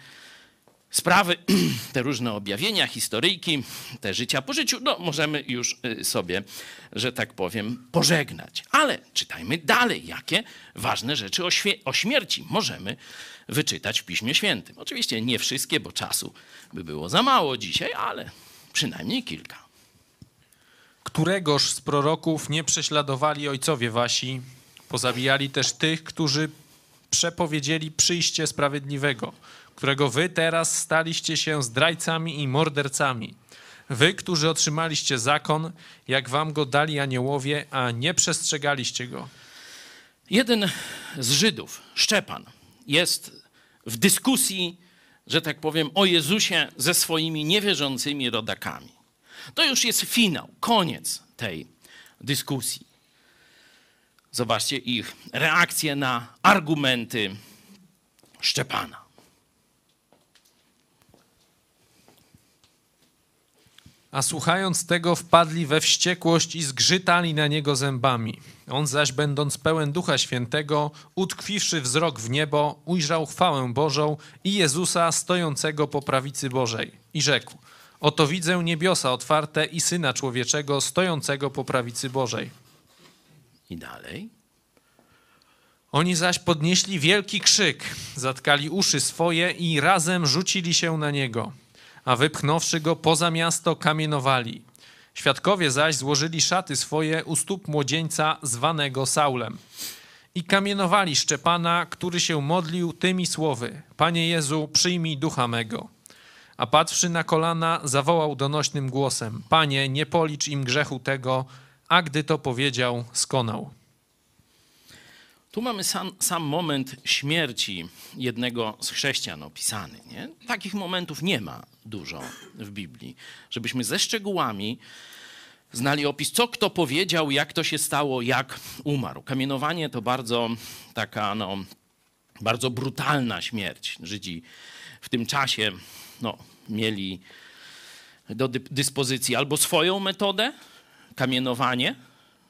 sprawy, te różne objawienia, historyjki, te życia po życiu, no możemy już y, sobie, że tak powiem, pożegnać. Ale czytajmy dalej, jakie ważne rzeczy o, o śmierci możemy wyczytać w Piśmie Świętym. Oczywiście nie wszystkie, bo czasu by było za mało dzisiaj, ale przynajmniej kilka. Któregoż z proroków nie prześladowali ojcowie wasi, pozabijali też tych, którzy przepowiedzieli przyjście sprawiedliwego, którego wy teraz staliście się zdrajcami i mordercami. Wy, którzy otrzymaliście zakon, jak wam go dali aniołowie, a nie przestrzegaliście go. Jeden z Żydów, Szczepan, jest w dyskusji, że tak powiem, o Jezusie ze swoimi niewierzącymi rodakami. To już jest finał, koniec tej dyskusji. Zobaczcie ich reakcję na argumenty Szczepana. A słuchając tego, wpadli we wściekłość i zgrzytali na niego zębami. On zaś, będąc pełen Ducha Świętego, utkwiwszy wzrok w niebo, ujrzał chwałę Bożą i Jezusa stojącego po prawicy Bożej. I rzekł: Oto widzę niebiosa otwarte i syna człowieczego stojącego po prawicy Bożej. I dalej. Oni zaś podnieśli wielki krzyk, zatkali uszy swoje i razem rzucili się na niego a wypchnąwszy go poza miasto, kamienowali. Świadkowie zaś złożyli szaty swoje u stóp młodzieńca zwanego Saulem. I kamienowali Szczepana, który się modlił tymi słowy: Panie Jezu, przyjmij ducha mego. A patrzszy na kolana, zawołał donośnym głosem: Panie, nie policz im grzechu tego, a gdy to powiedział, skonał. Tu mamy sam, sam, moment śmierci jednego z chrześcijan opisany. Nie? Takich momentów nie ma dużo w Biblii, żebyśmy ze szczegółami znali opis, co kto powiedział, jak to się stało, jak umarł. Kamienowanie to bardzo taka, no, bardzo brutalna śmierć. Żydzi w tym czasie no, mieli do dyspozycji albo swoją metodę, kamienowanie,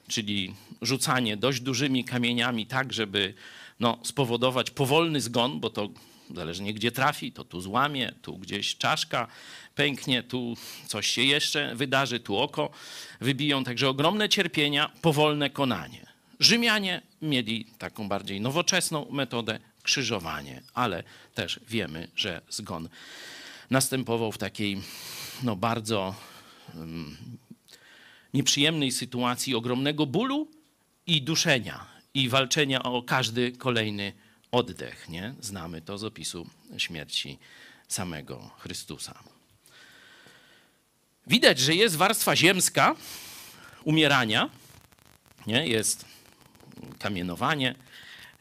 czyli rzucanie dość dużymi kamieniami tak, żeby no, spowodować powolny zgon, bo to zależnie gdzie trafi, to tu złamie, tu gdzieś czaszka pęknie, tu coś się jeszcze wydarzy, tu oko wybiją. Także ogromne cierpienia, powolne konanie. Rzymianie mieli taką bardziej nowoczesną metodę krzyżowanie, ale też wiemy, że zgon następował w takiej no, bardzo um, nieprzyjemnej sytuacji ogromnego bólu i duszenia i walczenia o każdy kolejny oddech. Nie? Znamy to z opisu śmierci samego Chrystusa. Widać, że jest warstwa ziemska umierania, nie? jest kamienowanie,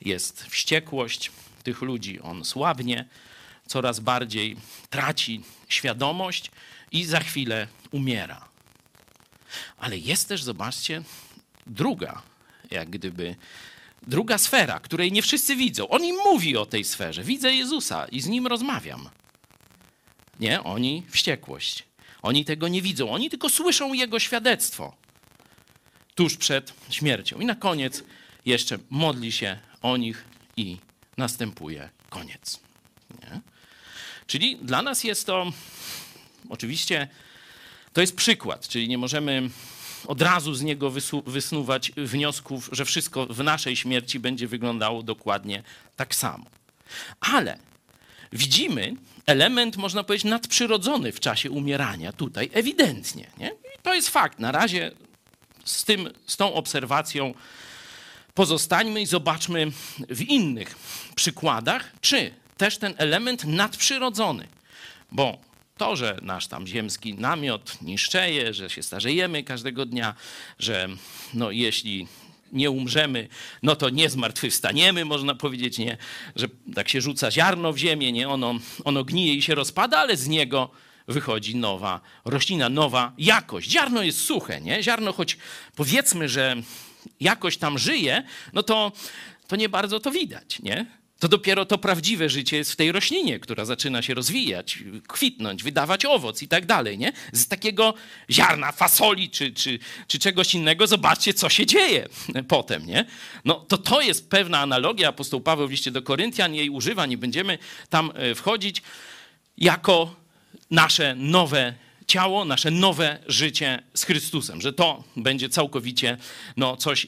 jest wściekłość tych ludzi, on słabnie, coraz bardziej traci świadomość i za chwilę umiera. Ale jest też, zobaczcie, druga, jak gdyby, druga sfera, której nie wszyscy widzą. On im mówi o tej sferze. Widzę Jezusa i z nim rozmawiam. Nie, oni wściekłość. Oni tego nie widzą, oni tylko słyszą jego świadectwo tuż przed śmiercią. I na koniec jeszcze modli się o nich i następuje koniec. Nie? Czyli dla nas jest to oczywiście to jest przykład, czyli nie możemy od razu z niego wysnuwać wniosków, że wszystko w naszej śmierci będzie wyglądało dokładnie tak samo. Ale widzimy element, można powiedzieć, nadprzyrodzony w czasie umierania tutaj ewidentnie. Nie? I to jest fakt. Na razie z, tym, z tą obserwacją pozostańmy i zobaczmy w innych przykładach, czy też ten element nadprzyrodzony, bo to, że nasz tam ziemski namiot niszczeje, że się starzejemy każdego dnia, że no, jeśli nie umrzemy, no to nie zmartwychwstaniemy, można powiedzieć, nie, że tak się rzuca ziarno w ziemię, nie, ono, ono gnije i się rozpada, ale z niego wychodzi nowa roślina, nowa jakość. Ziarno jest suche, nie? Ziarno, choć powiedzmy, że jakoś tam żyje, no to, to nie bardzo to widać, nie? To dopiero to prawdziwe życie jest w tej roślinie, która zaczyna się rozwijać, kwitnąć, wydawać owoc i tak dalej, nie? Z takiego ziarna, fasoli czy, czy, czy czegoś innego, zobaczcie, co się dzieje potem, nie? No to to jest pewna analogia. Apostoł Paweł w liście do Koryntian jej używa, nie będziemy tam e, wchodzić, jako nasze nowe ciało, nasze nowe życie z Chrystusem, że to będzie całkowicie no, coś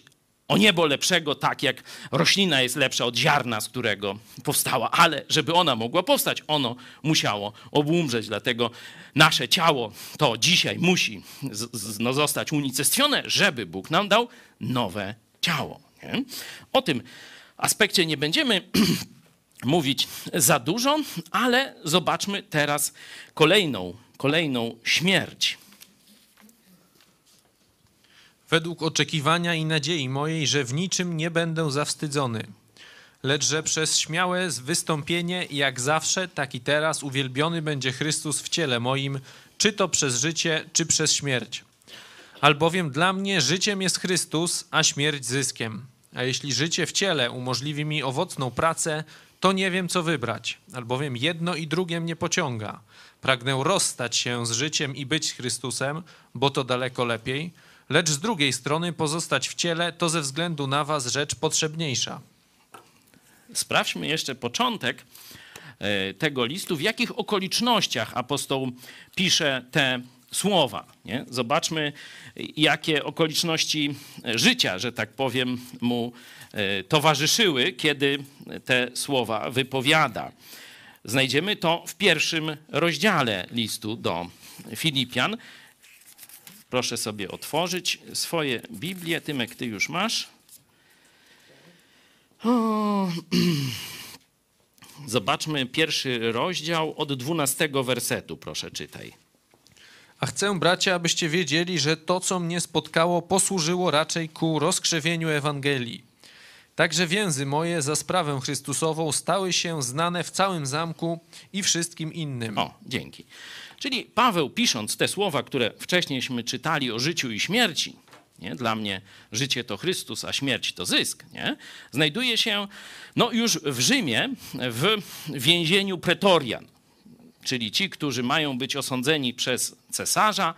o niebo lepszego, tak jak roślina jest lepsza od ziarna, z którego powstała, ale żeby ona mogła powstać, ono musiało obumrzeć, dlatego nasze ciało to dzisiaj musi z, z, no, zostać unicestwione, żeby Bóg nam dał nowe ciało. Nie? O tym aspekcie nie będziemy mówić za dużo, ale zobaczmy teraz kolejną, kolejną śmierć. Według oczekiwania i nadziei mojej, że w niczym nie będę zawstydzony, lecz że przez śmiałe wystąpienie, jak zawsze, tak i teraz, uwielbiony będzie Chrystus w ciele moim, czy to przez życie, czy przez śmierć. Albowiem dla mnie życiem jest Chrystus, a śmierć zyskiem. A jeśli życie w ciele umożliwi mi owocną pracę, to nie wiem, co wybrać, albowiem jedno i drugie mnie pociąga. Pragnę rozstać się z życiem i być Chrystusem, bo to daleko lepiej, lecz z drugiej strony pozostać w ciele to ze względu na was rzecz potrzebniejsza. Sprawdźmy jeszcze początek e, tego listu, w jakich okolicznościach apostoł pisze te słowa. Nie? Zobaczmy, jakie okoliczności życia, że tak powiem, mu e, towarzyszyły, kiedy te słowa wypowiada. Znajdziemy to w pierwszym rozdziale listu do Filipian. Proszę sobie otworzyć swoje Biblię. Tymek, ty już masz. O. Zobaczmy pierwszy rozdział od dwunastego wersetu, proszę czytaj. A chcę, bracia, abyście wiedzieli, że to, co mnie spotkało, posłużyło raczej ku rozkrzewieniu Ewangelii. Także więzy moje za sprawę Chrystusową stały się znane w całym zamku i wszystkim innym. O, dzięki. Czyli Paweł, pisząc te słowa, które wcześniejśmy czytali o życiu i śmierci, nie? dla mnie życie to Chrystus, a śmierć to zysk, nie? znajduje się no, już w Rzymie w więzieniu pretorian czyli ci, którzy mają być osądzeni przez cesarza,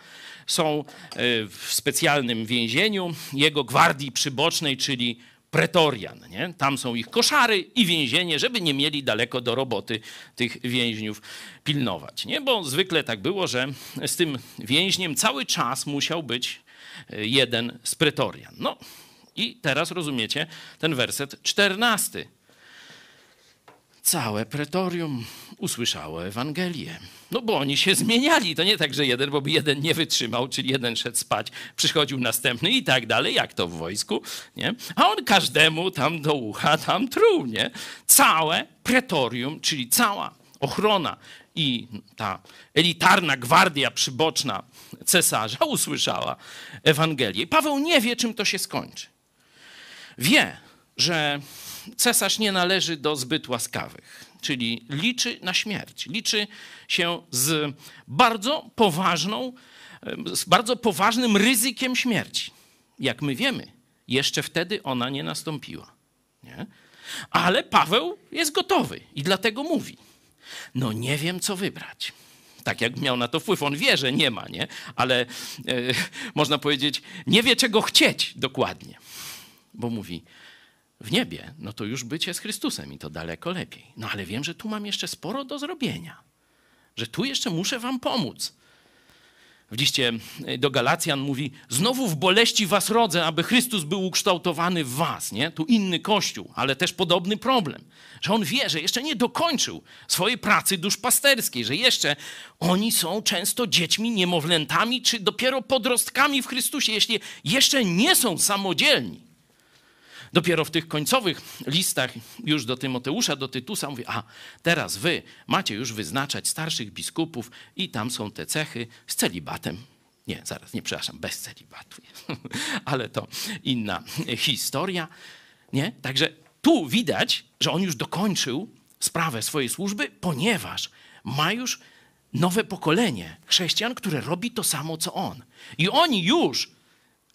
są e, w specjalnym więzieniu jego gwardii przybocznej, czyli pretorian. Nie? Tam są ich koszary i więzienie, żeby nie mieli daleko do roboty tych więźniów pilnować. Nie? Bo zwykle tak było, że z tym więźniem cały czas musiał być e, jeden z pretorian. No i teraz rozumiecie ten werset czternasty całe pretorium usłyszało Ewangelię. No bo oni się zmieniali. To nie tak, że jeden, bo jeden nie wytrzymał, czyli jeden szedł spać, przychodził następny i tak dalej, jak to w wojsku, nie? A on każdemu tam do ucha tam truł, nie? Całe pretorium, czyli cała ochrona i ta elitarna gwardia przyboczna cesarza usłyszała Ewangelię. Paweł nie wie, czym to się skończy. Wie, że cesarz nie należy do zbyt łaskawych. Czyli liczy na śmierć. Liczy się z bardzo poważną, z bardzo poważnym ryzykiem śmierci. Jak my wiemy, jeszcze wtedy ona nie nastąpiła. Nie? Ale Paweł jest gotowy i dlatego mówi: No, nie wiem, co wybrać. Tak jak miał na to wpływ. On wie, że nie ma, nie? Ale e, można powiedzieć, nie wie, czego chcieć dokładnie. Bo mówi: W niebie, no to już bycie z Chrystusem i to daleko lepiej. No ale wiem, że tu mam jeszcze sporo do zrobienia. Że tu jeszcze muszę Wam pomóc w liście do Galacjan mówi: Znowu w boleści was rodzę, aby Chrystus był ukształtowany w was. Nie? Tu inny kościół, ale też podobny problem. Że on wie, że jeszcze nie dokończył swojej pracy duszpasterskiej, że jeszcze oni są często dziećmi, niemowlętami, czy dopiero podrostkami w Chrystusie, jeśli jeszcze nie są samodzielni. Dopiero w tych końcowych listach już do Tymoteusza, do Tytusa mówi, a teraz wy macie już wyznaczać starszych biskupów i tam są te cechy z celibatem. Nie, zaraz, nie, przepraszam, bez celibatu. Ale to inna historia. Nie? Także tu widać, że on już dokończył sprawę swojej służby, ponieważ ma już nowe pokolenie chrześcijan, które robi to samo, co on. I oni już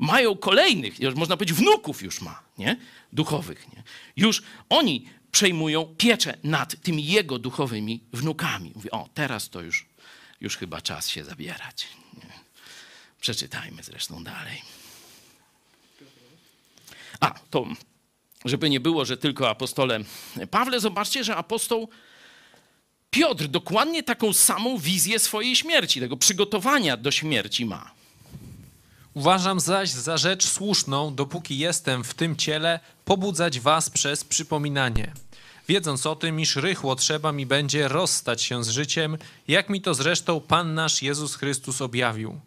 mają kolejnych, można powiedzieć wnuków już ma, nie? duchowych. Nie? Już oni przejmują pieczę nad tymi jego duchowymi wnukami. Mówi, o, teraz to już, już chyba czas się zabierać. Nie? Przeczytajmy zresztą dalej. A, to żeby nie było, że tylko apostole Pawle, zobaczcie, że apostoł Piotr dokładnie taką samą wizję swojej śmierci, tego przygotowania do śmierci ma. Uważam zaś za rzecz słuszną, dopóki jestem w tym ciele, pobudzać was przez przypominanie. Wiedząc o tym, iż rychło trzeba mi będzie rozstać się z życiem, jak mi to zresztą Pan nasz Jezus Chrystus objawił.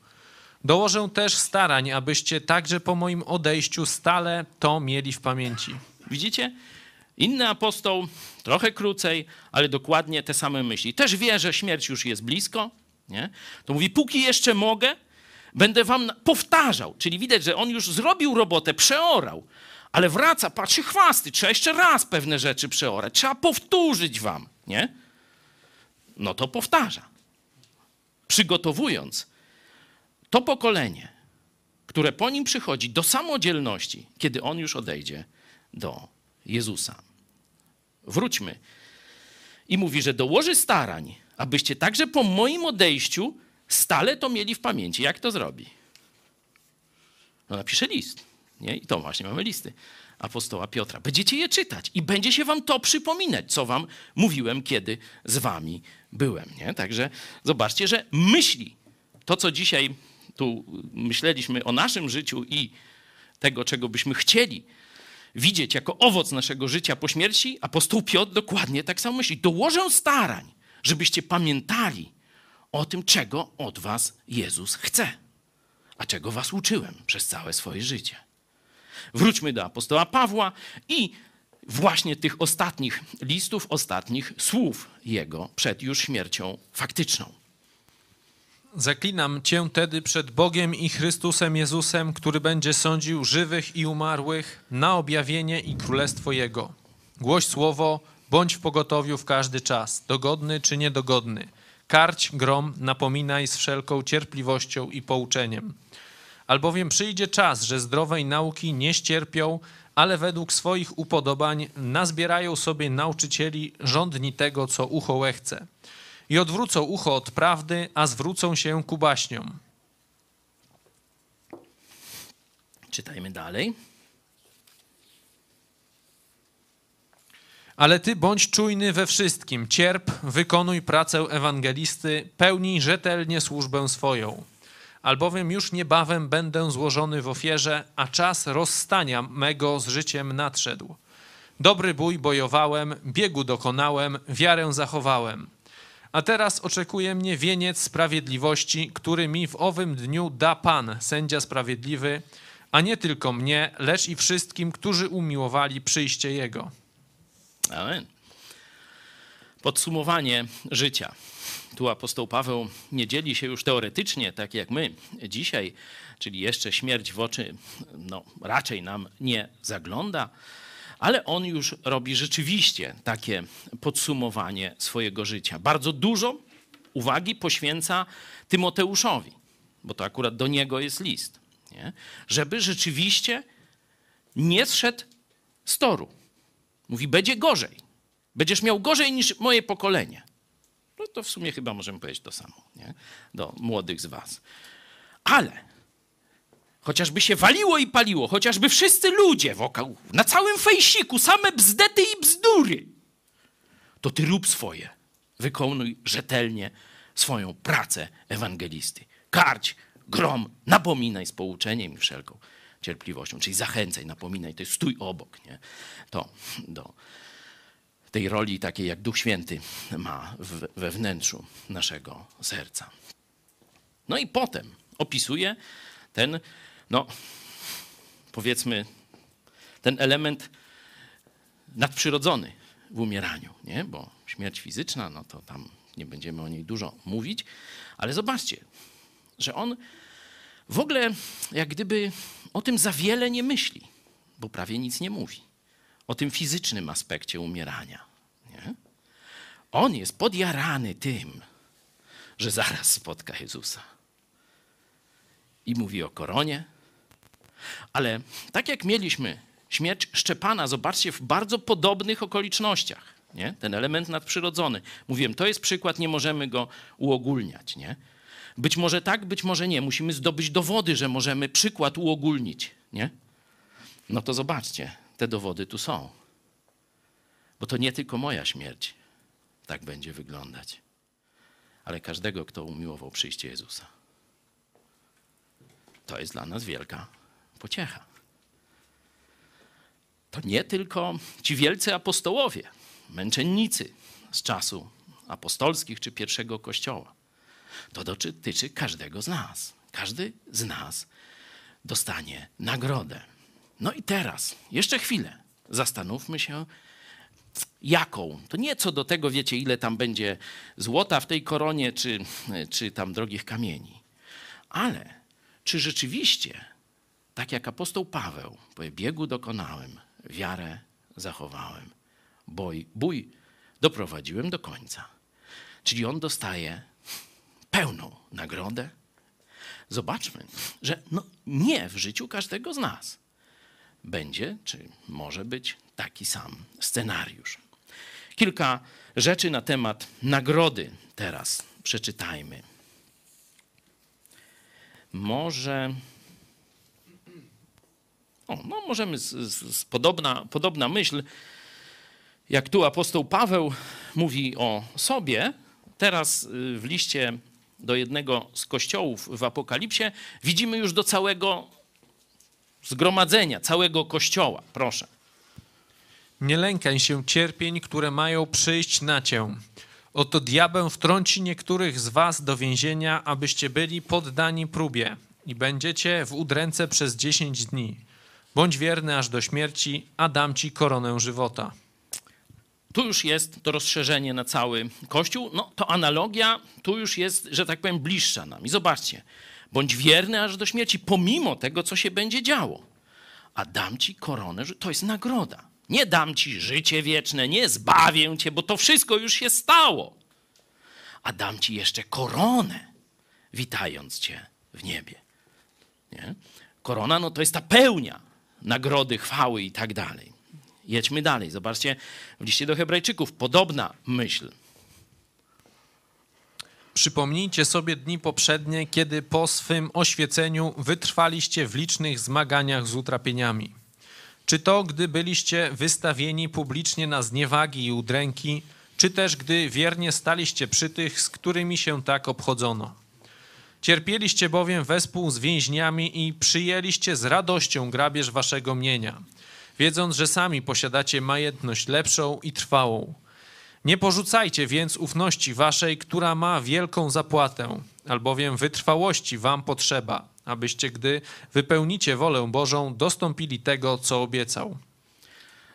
Dołożę też starań, abyście także po moim odejściu stale to mieli w pamięci. Widzicie? Inny apostoł, trochę krócej, ale dokładnie te same myśli. Też wie, że śmierć już jest blisko. Nie? To mówi, póki jeszcze mogę, będę wam powtarzał. Czyli widać, że on już zrobił robotę, przeorał, ale wraca, patrzy chwasty, trzeba jeszcze raz pewne rzeczy przeorać, trzeba powtórzyć wam, nie? No to powtarza. Przygotowując to pokolenie, które po nim przychodzi do samodzielności, kiedy on już odejdzie do Jezusa. Wróćmy. I mówi, że dołoży starań, abyście także po moim odejściu stale to mieli w pamięci. Jak to zrobi? No napisze list. Nie? I to właśnie mamy listy apostoła Piotra. Będziecie je czytać i będzie się wam to przypominać, co wam mówiłem, kiedy z wami byłem. Nie? Także zobaczcie, że myśli, to co dzisiaj tu myśleliśmy o naszym życiu i tego, czego byśmy chcieli widzieć jako owoc naszego życia po śmierci, apostoł Piotr dokładnie tak samo myśli. Dołożę starań, żebyście pamiętali o tym, czego od was Jezus chce, a czego was uczyłem przez całe swoje życie. Wróćmy do apostoła Pawła i właśnie tych ostatnich listów, ostatnich słów jego przed już śmiercią faktyczną. Zaklinam cię tedy przed Bogiem i Chrystusem Jezusem, który będzie sądził żywych i umarłych na objawienie i królestwo Jego. Głoś słowo, bądź w pogotowiu w każdy czas, dogodny czy niedogodny. Karć, grom, napominaj z wszelką cierpliwością i pouczeniem. Albowiem przyjdzie czas, że zdrowej nauki nie ścierpią, ale według swoich upodobań nazbierają sobie nauczycieli rządni tego, co ucho łechce i odwrócą ucho od prawdy, a zwrócą się ku baśniom. Czytajmy dalej. Ale ty bądź czujny we wszystkim, cierp, wykonuj pracę ewangelisty, pełnij rzetelnie służbę swoją. Albowiem już niebawem będę złożony w ofierze, a czas rozstania mego z życiem nadszedł. Dobry bój bojowałem, biegu dokonałem, wiarę zachowałem. A teraz oczekuje mnie wieniec sprawiedliwości, który mi w owym dniu da Pan, sędzia sprawiedliwy, a nie tylko mnie, lecz i wszystkim, którzy umiłowali przyjście Jego. Amen. Podsumowanie życia. Tu apostoł Paweł nie dzieli się już teoretycznie, tak jak my dzisiaj, czyli jeszcze śmierć w oczy no, raczej nam nie zagląda, ale on już robi rzeczywiście takie podsumowanie swojego życia. Bardzo dużo uwagi poświęca Tymoteuszowi, bo to akurat do niego jest list, nie? żeby rzeczywiście nie zszedł z toru. Mówi, będzie gorzej. Będziesz miał gorzej niż moje pokolenie. No to w sumie chyba możemy powiedzieć to samo nie? do młodych z was. Ale chociażby się waliło i paliło, chociażby wszyscy ludzie wokół, na całym fejsiku, same bzdety i bzdury, to ty rób swoje. Wykonuj rzetelnie swoją pracę ewangelisty. Karć, grom, napominaj z pouczeniem i wszelką cierpliwością, czyli zachęcaj, napominaj, to jest stój obok, nie? To do tej roli takiej, jak Duch Święty ma w, we wnętrzu naszego serca. No i potem opisuje ten, no powiedzmy, ten element nadprzyrodzony w umieraniu, nie? Bo śmierć fizyczna, no to tam nie będziemy o niej dużo mówić, ale zobaczcie, że on w ogóle jak gdyby o tym za wiele nie myśli, bo prawie nic nie mówi. O tym fizycznym aspekcie umierania. Nie? On jest podjarany tym, że zaraz spotka Jezusa. I mówi o koronie. Ale tak jak mieliśmy śmierć Szczepana, zobaczcie, w bardzo podobnych okolicznościach. Nie? Ten element nadprzyrodzony. Mówiłem, to jest przykład, nie możemy go uogólniać. Nie? Być może tak, być może nie. Musimy zdobyć dowody, że możemy przykład uogólnić. Nie? No to zobaczcie, te dowody tu są. Bo to nie tylko moja śmierć tak będzie wyglądać, ale każdego, kto umiłował przyjście Jezusa. To jest dla nas wielka pociecha. To nie tylko ci wielcy apostołowie, męczennicy z czasu apostolskich czy pierwszego kościoła. To dotyczy każdego z nas. Każdy z nas dostanie nagrodę. No i teraz, jeszcze chwilę, zastanówmy się, jaką. To nie co do tego, wiecie, ile tam będzie złota w tej koronie, czy, czy tam drogich kamieni. Ale czy rzeczywiście, tak jak apostoł Paweł, powie, biegu dokonałem, wiarę zachowałem, boj, bój doprowadziłem do końca. Czyli on dostaje pełną nagrodę. Zobaczmy, że no nie w życiu każdego z nas będzie, czy może być taki sam scenariusz. Kilka rzeczy na temat nagrody teraz przeczytajmy. Może. O, no możemy, z, z, z podobna, podobna myśl, jak tu apostoł Paweł mówi o sobie, teraz y, w liście do jednego z kościołów w Apokalipsie widzimy już do całego zgromadzenia, całego kościoła. Proszę. Nie lękaj się cierpień, które mają przyjść na cię. Oto diabeł wtrąci niektórych z was do więzienia, abyście byli poddani próbie i będziecie w udręce przez dziesięć dni. Bądź wierny aż do śmierci, a dam ci koronę żywota. Tu już jest to rozszerzenie na cały Kościół. No to analogia tu już jest, że tak powiem, bliższa nam. I zobaczcie, bądź wierny aż do śmierci, pomimo tego, co się będzie działo. A dam ci koronę, to jest nagroda. Nie dam ci życie wieczne, nie zbawię cię, bo to wszystko już się stało. A dam ci jeszcze koronę, witając cię w niebie. Nie? Korona no to jest ta pełnia nagrody, chwały i tak dalej. Jedźmy dalej. Zobaczcie, w liście do Hebrajczyków podobna myśl. Przypomnijcie sobie dni poprzednie, kiedy po swym oświeceniu wytrwaliście w licznych zmaganiach z utrapieniami. Czy to, gdy byliście wystawieni publicznie na zniewagi i udręki, czy też gdy wiernie staliście przy tych, z którymi się tak obchodzono. Cierpieliście bowiem wespół z więźniami i przyjęliście z radością grabież waszego mienia, wiedząc, że sami posiadacie majętność lepszą i trwałą. Nie porzucajcie więc ufności waszej, która ma wielką zapłatę, albowiem wytrwałości wam potrzeba, abyście, gdy wypełnicie wolę Bożą, dostąpili tego, co obiecał.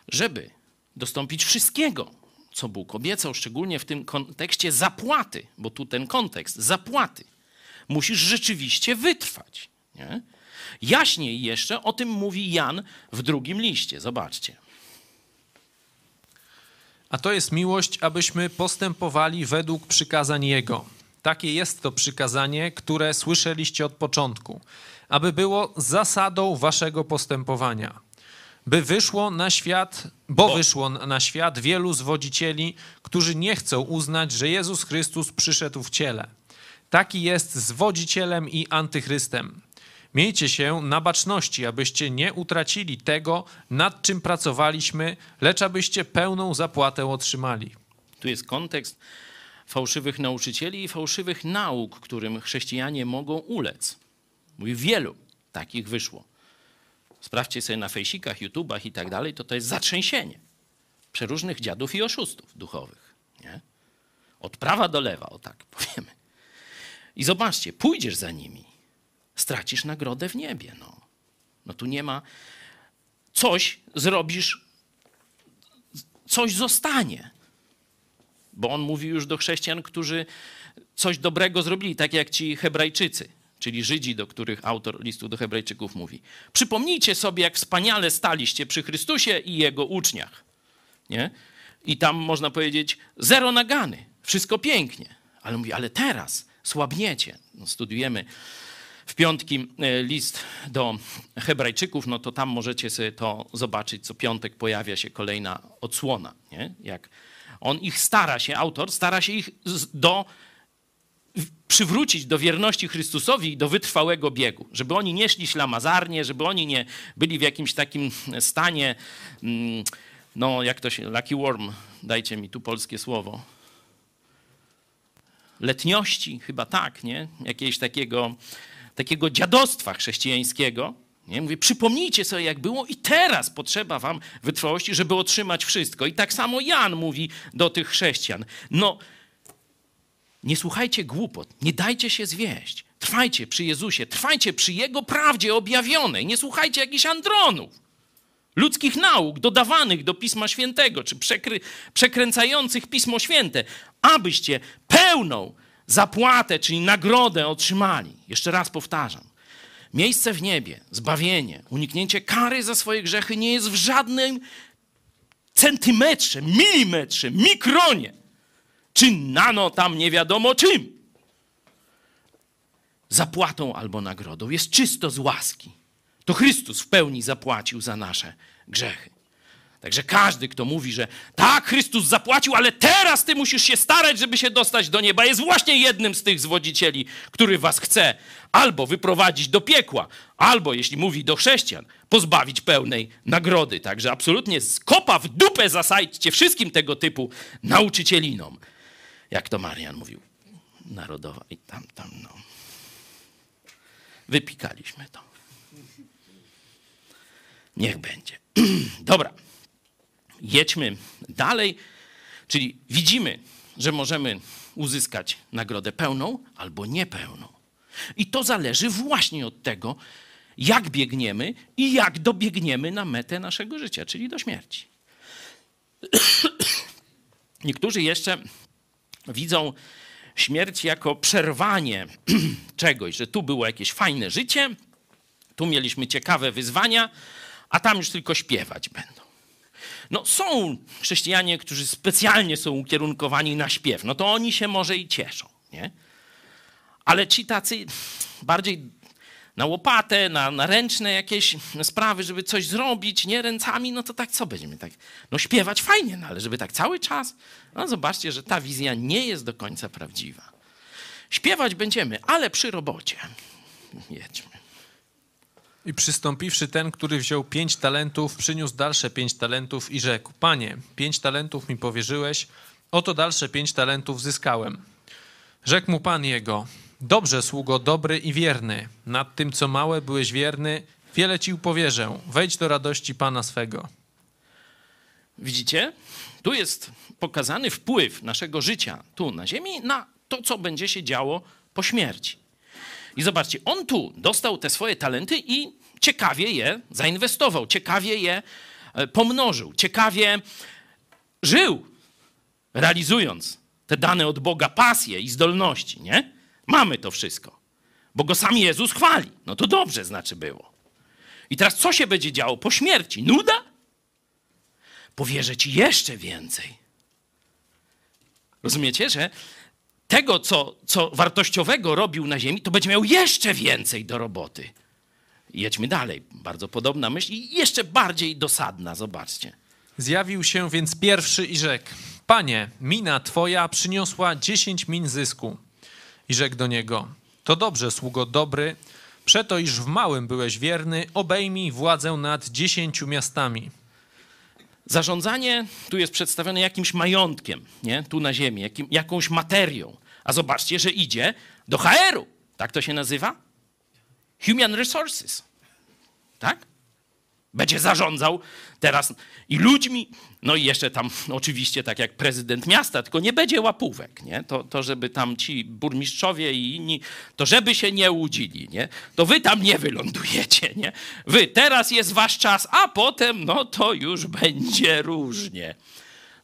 Żeby dostąpić wszystkiego, co Bóg obiecał, szczególnie w tym kontekście zapłaty, bo tu ten kontekst zapłaty, musisz rzeczywiście wytrwać. Nie? Jaśniej jeszcze o tym mówi Jan w drugim liście. Zobaczcie. A to jest miłość, abyśmy postępowali według przykazań Jego. Takie jest to przykazanie, które słyszeliście od początku, aby było zasadą waszego postępowania. By wyszło na świat, bo wyszło na świat wielu zwodzicieli, którzy nie chcą uznać, że Jezus Chrystus przyszedł w ciele. Taki jest zwodzicielem i antychrystem. Miejcie się na baczności, abyście nie utracili tego, nad czym pracowaliśmy, lecz abyście pełną zapłatę otrzymali. Tu jest kontekst fałszywych nauczycieli i fałszywych nauk, którym chrześcijanie mogą ulec. Mówi, wielu takich wyszło. Sprawdźcie sobie na fejsikach, YouTubach i tak dalej, to to jest zatrzęsienie przeróżnych dziadów i oszustów duchowych. Nie? Od prawa do lewa, o tak powiemy. I zobaczcie, pójdziesz za nimi, stracisz nagrodę w niebie. No, no tu nie ma. Coś zrobisz, coś zostanie. Bo on mówi już do chrześcijan, którzy coś dobrego zrobili, tak jak ci Hebrajczycy, czyli Żydzi, do których autor listu do Hebrajczyków mówi. Przypomnijcie sobie, jak wspaniale staliście przy Chrystusie i jego uczniach. Nie? I tam można powiedzieć zero nagany, wszystko pięknie. Ale mówi, ale teraz słabniecie. No, studiujemy w piątki e, list do Hebrajczyków, no to tam możecie sobie to zobaczyć. Co piątek pojawia się kolejna odsłona. Nie? Jak on ich stara się, autor stara się ich do, przywrócić do wierności Chrystusowi i do wytrwałego biegu. Żeby oni nie szli ślamazarnie, żeby oni nie byli w jakimś takim stanie, mm, no jak to się, lucky worm, dajcie mi tu polskie słowo, letniości, chyba tak, nie? Jakiegoś takiego, takiego dziadostwa chrześcijańskiego. Nie? Mówię, przypomnijcie sobie, jak było, i teraz potrzeba wam wytrwałości, żeby otrzymać wszystko. I tak samo Jan mówi do tych chrześcijan. No, nie słuchajcie głupot, nie dajcie się zwieść. Trwajcie przy Jezusie, trwajcie przy Jego prawdzie objawionej. Nie słuchajcie jakichś andronów, ludzkich nauk dodawanych do Pisma Świętego, czy przekry, przekręcających Pismo Święte, abyście pełną zapłatę, czyli nagrodę otrzymali. Jeszcze raz powtarzam. Miejsce w niebie, zbawienie, uniknięcie kary za swoje grzechy nie jest w żadnym centymetrze, milimetrze, mikronie, czy nano tam nie wiadomo czym. Zapłatą albo nagrodą jest czysto z łaski. To Chrystus w pełni zapłacił za nasze grzechy. Także każdy, kto mówi, że tak, Chrystus zapłacił, ale teraz ty musisz się starać, żeby się dostać do nieba, jest właśnie jednym z tych zwodzicieli, który was chce albo wyprowadzić do piekła, albo, jeśli mówi do chrześcijan, pozbawić pełnej nagrody. Także absolutnie z kopa w dupę zasajdźcie wszystkim tego typu nauczycielinom. Jak to Marian mówił. Narodowa i tam, tam, no. Wypikaliśmy to. Niech będzie. Dobra jedźmy dalej. Czyli widzimy, że możemy uzyskać nagrodę pełną albo niepełną. I to zależy właśnie od tego, jak biegniemy i jak dobiegniemy na metę naszego życia, czyli do śmierci. Niektórzy jeszcze widzą śmierć jako przerwanie czegoś, że tu było jakieś fajne życie, tu mieliśmy ciekawe wyzwania, a tam już tylko śpiewać będą. No są chrześcijanie, którzy specjalnie są ukierunkowani na śpiew, no to oni się może i cieszą, nie? Ale ci tacy bardziej na łopatę, na, na ręczne jakieś sprawy, żeby coś zrobić, nie ręcami, no to tak co będziemy tak? No śpiewać fajnie, no ale żeby tak cały czas, no zobaczcie, że ta wizja nie jest do końca prawdziwa. Śpiewać będziemy, ale przy robocie. Jedźmy. I przystąpiwszy ten, który wziął pięć talentów, przyniósł dalsze pięć talentów i rzekł: Panie, pięć talentów mi powierzyłeś, oto dalsze pięć talentów zyskałem. Rzekł mu pan jego: Dobrze, sługo, dobry i wierny. Nad tym, co małe, byłeś wierny, wiele ci powierzę. Wejdź do radości pana swego. Widzicie? Tu jest pokazany wpływ naszego życia tu na ziemi na to, co będzie się działo po śmierci. I zobaczcie, on tu dostał te swoje talenty i ciekawie je zainwestował, ciekawie je e, pomnożył, ciekawie żył, realizując te dane od Boga pasje i zdolności, nie? Mamy to wszystko, bo go sam Jezus chwali. No to dobrze znaczy było. I teraz co się będzie działo po śmierci? Nuda? Powierzę ci jeszcze więcej. Rozumiecie, że tego, co, co wartościowego robił na ziemi, to będzie miał jeszcze więcej do roboty. Jedźmy dalej. Bardzo podobna myśl i jeszcze bardziej dosadna, zobaczcie. Zjawił się więc pierwszy i rzekł: Panie, mina twoja przyniosła dziesięć min zysku. I rzekł do niego: To dobrze, sługo dobry, przeto iż w małym byłeś wierny, obejmij władzę nad dziesięciu miastami. Zarządzanie tu jest przedstawione jakimś majątkiem, nie? tu na ziemi, jakim, jakąś materią. A zobaczcie, że idzie do HR-u. Tak to się nazywa? Human Resources. Tak? Będzie zarządzał teraz i ludźmi, no i jeszcze tam oczywiście tak jak prezydent miasta, tylko nie będzie łapówek, nie? To, to żeby tam ci burmistrzowie i inni, to żeby się nie łudzili, nie? To wy tam nie wylądujecie, nie? Wy, teraz jest wasz czas, a potem, no to już będzie różnie.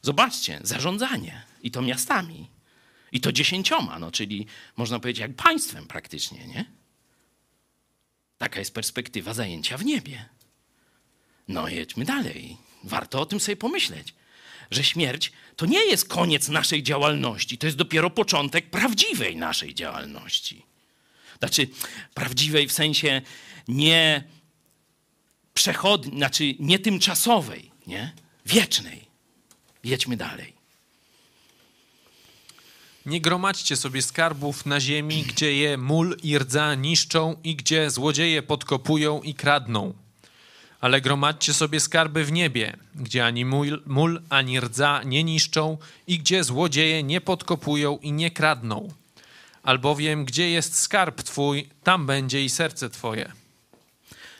Zobaczcie, zarządzanie i to miastami. I to dziesięcioma, no czyli można powiedzieć jak państwem praktycznie, nie? Taka jest perspektywa zajęcia w niebie. No jedźmy dalej. Warto o tym sobie pomyśleć, że śmierć to nie jest koniec naszej działalności, to jest dopiero początek prawdziwej naszej działalności. Znaczy, prawdziwej w sensie nie przechodniej, znaczy nie tymczasowej, nie? Wiecznej. Jedźmy dalej. Nie gromadźcie sobie skarbów na ziemi, gdzie je mól i rdza niszczą i gdzie złodzieje podkopują i kradną. Ale gromadźcie sobie skarby w niebie, gdzie ani mól, ani rdza nie niszczą i gdzie złodzieje nie podkopują i nie kradną. Albowiem gdzie jest skarb twój, tam będzie i serce twoje.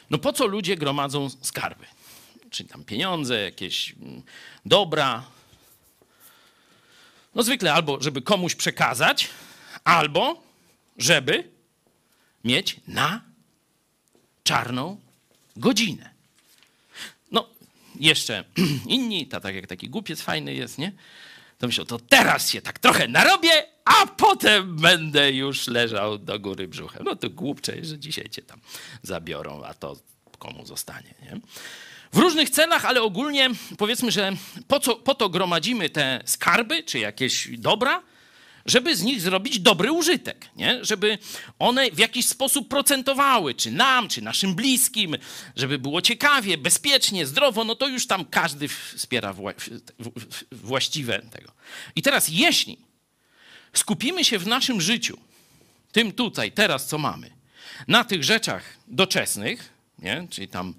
No po co ludzie gromadzą skarby? Czy tam pieniądze, jakieś mm, dobra? No zwykle albo żeby komuś przekazać, albo żeby mieć na czarną godzinę. Jeszcze inni, to tak jak taki głupiec fajny jest, nie? To myślą, to teraz się tak trochę narobię, a potem będę już leżał do góry brzuchem. No to głupcze, że dzisiaj cię tam zabiorą, a to komu zostanie, nie? W różnych celach, ale ogólnie powiedzmy, że po, co, po to gromadzimy te skarby czy jakieś dobra, żeby z nich zrobić dobry użytek, nie? żeby one w jakiś sposób procentowały, czy nam, czy naszym bliskim, żeby było ciekawie, bezpiecznie, zdrowo, no to już tam każdy wspiera wła właściwe tego. I teraz, jeśli skupimy się w naszym życiu, tym tutaj, teraz co mamy, na tych rzeczach doczesnych, nie? czyli tam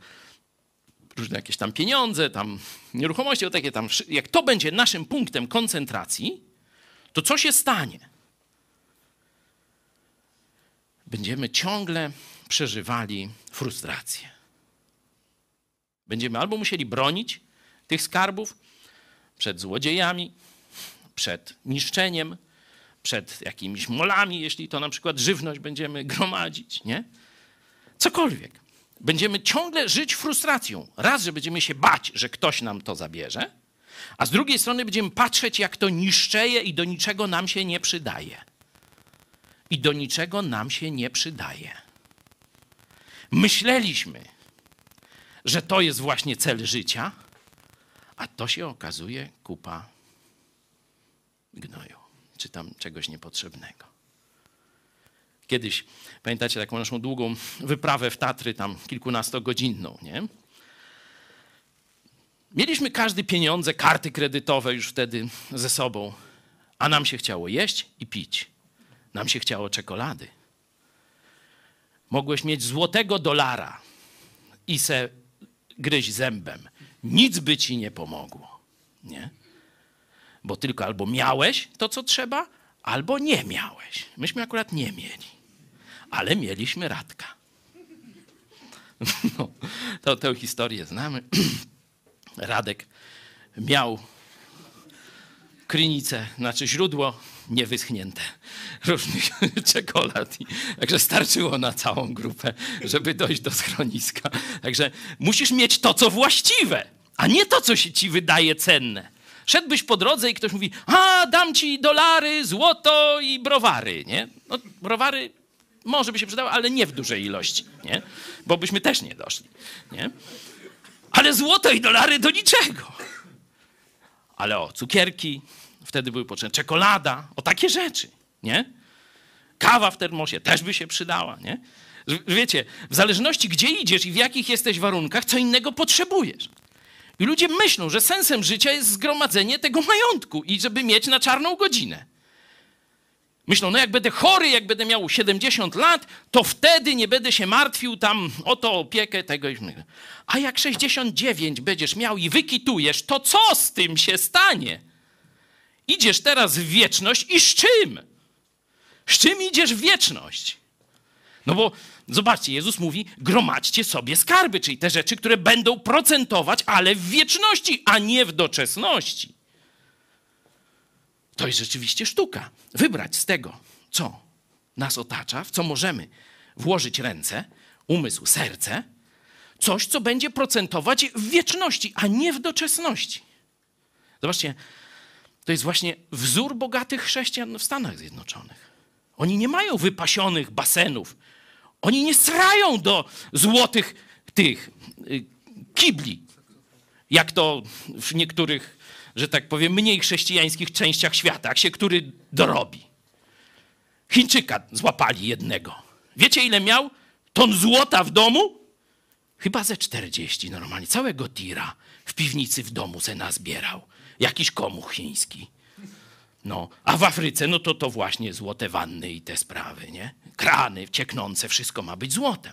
różne jakieś tam pieniądze, tam nieruchomości, o takie tam, jak to będzie naszym punktem koncentracji, to co się stanie? Będziemy ciągle przeżywali frustrację. Będziemy albo musieli bronić tych skarbów przed złodziejami, przed niszczeniem, przed jakimiś molami, jeśli to na przykład żywność będziemy gromadzić, nie? Cokolwiek. Będziemy ciągle żyć frustracją. Raz, że będziemy się bać, że ktoś nam to zabierze, a z drugiej strony będziemy patrzeć, jak to niszczeje i do niczego nam się nie przydaje. I do niczego nam się nie przydaje. Myśleliśmy, że to jest właśnie cel życia, a to się okazuje kupa gnoju, czy tam czegoś niepotrzebnego. Kiedyś, pamiętacie taką naszą długą wyprawę w Tatry, tam kilkunastogodzinną, nie? Mieliśmy każdy pieniądze, karty kredytowe już wtedy ze sobą, a nam się chciało jeść i pić. Nam się chciało czekolady. Mogłeś mieć złotego dolara i se gryźć zębem. Nic by ci nie pomogło. Nie? Bo tylko albo miałeś to, co trzeba, albo nie miałeś. Myśmy akurat nie mieli, ale mieliśmy Radka. No, to, tę historię znamy. Radek miał krynicę, znaczy źródło niewyschnięte różnych czekolad. Także starczyło na całą grupę, żeby dojść do schroniska. Także musisz mieć to, co właściwe, a nie to, co się ci wydaje cenne. Szedłbyś po drodze i ktoś mówi, a dam ci dolary, złoto i browary, nie? No, browary może by się przydały, ale nie w dużej ilości, nie? Bo byśmy też nie doszli, nie? Ale złoto i dolary do niczego. Ale o, cukierki, wtedy były potrzebne. Czekolada, o takie rzeczy, nie? Kawa w termosie też by się przydała, nie? Wiecie, w zależności gdzie idziesz i w jakich jesteś warunkach, co innego potrzebujesz. I ludzie myślą, że sensem życia jest zgromadzenie tego majątku i żeby mieć na czarną godzinę. Myślą, no jak będę chory, jak będę miał 70 lat, to wtedy nie będę się martwił tam o to opiekę tego i. A jak 69 będziesz miał i wykitujesz, to co z tym się stanie? Idziesz teraz w wieczność i z czym? Z czym idziesz w wieczność? No bo zobaczcie, Jezus mówi: gromadźcie sobie skarby, czyli te rzeczy, które będą procentować, ale w wieczności, a nie w doczesności. To jest rzeczywiście sztuka. Wybrać z tego, co nas otacza, w co możemy włożyć ręce, umysł, serce, coś, co będzie procentować w wieczności, a nie w doczesności. Zobaczcie, to jest właśnie wzór bogatych chrześcijan w Stanach Zjednoczonych. Oni nie mają wypasionych basenów. Oni nie srają do złotych tych y, kibli, jak to w niektórych, że tak powiem, mniej chrześcijańskich częściach świata, się który dorobi. Chińczyka złapali jednego. Wiecie, ile miał ton złota w domu? Chyba ze 40 normalnie. Całego tira w piwnicy w domu se nazbierał. Jakiś komuch chiński. No, a w Afryce, no to to właśnie złote wanny i te sprawy, nie? Krany cieknące, wszystko ma być złotem.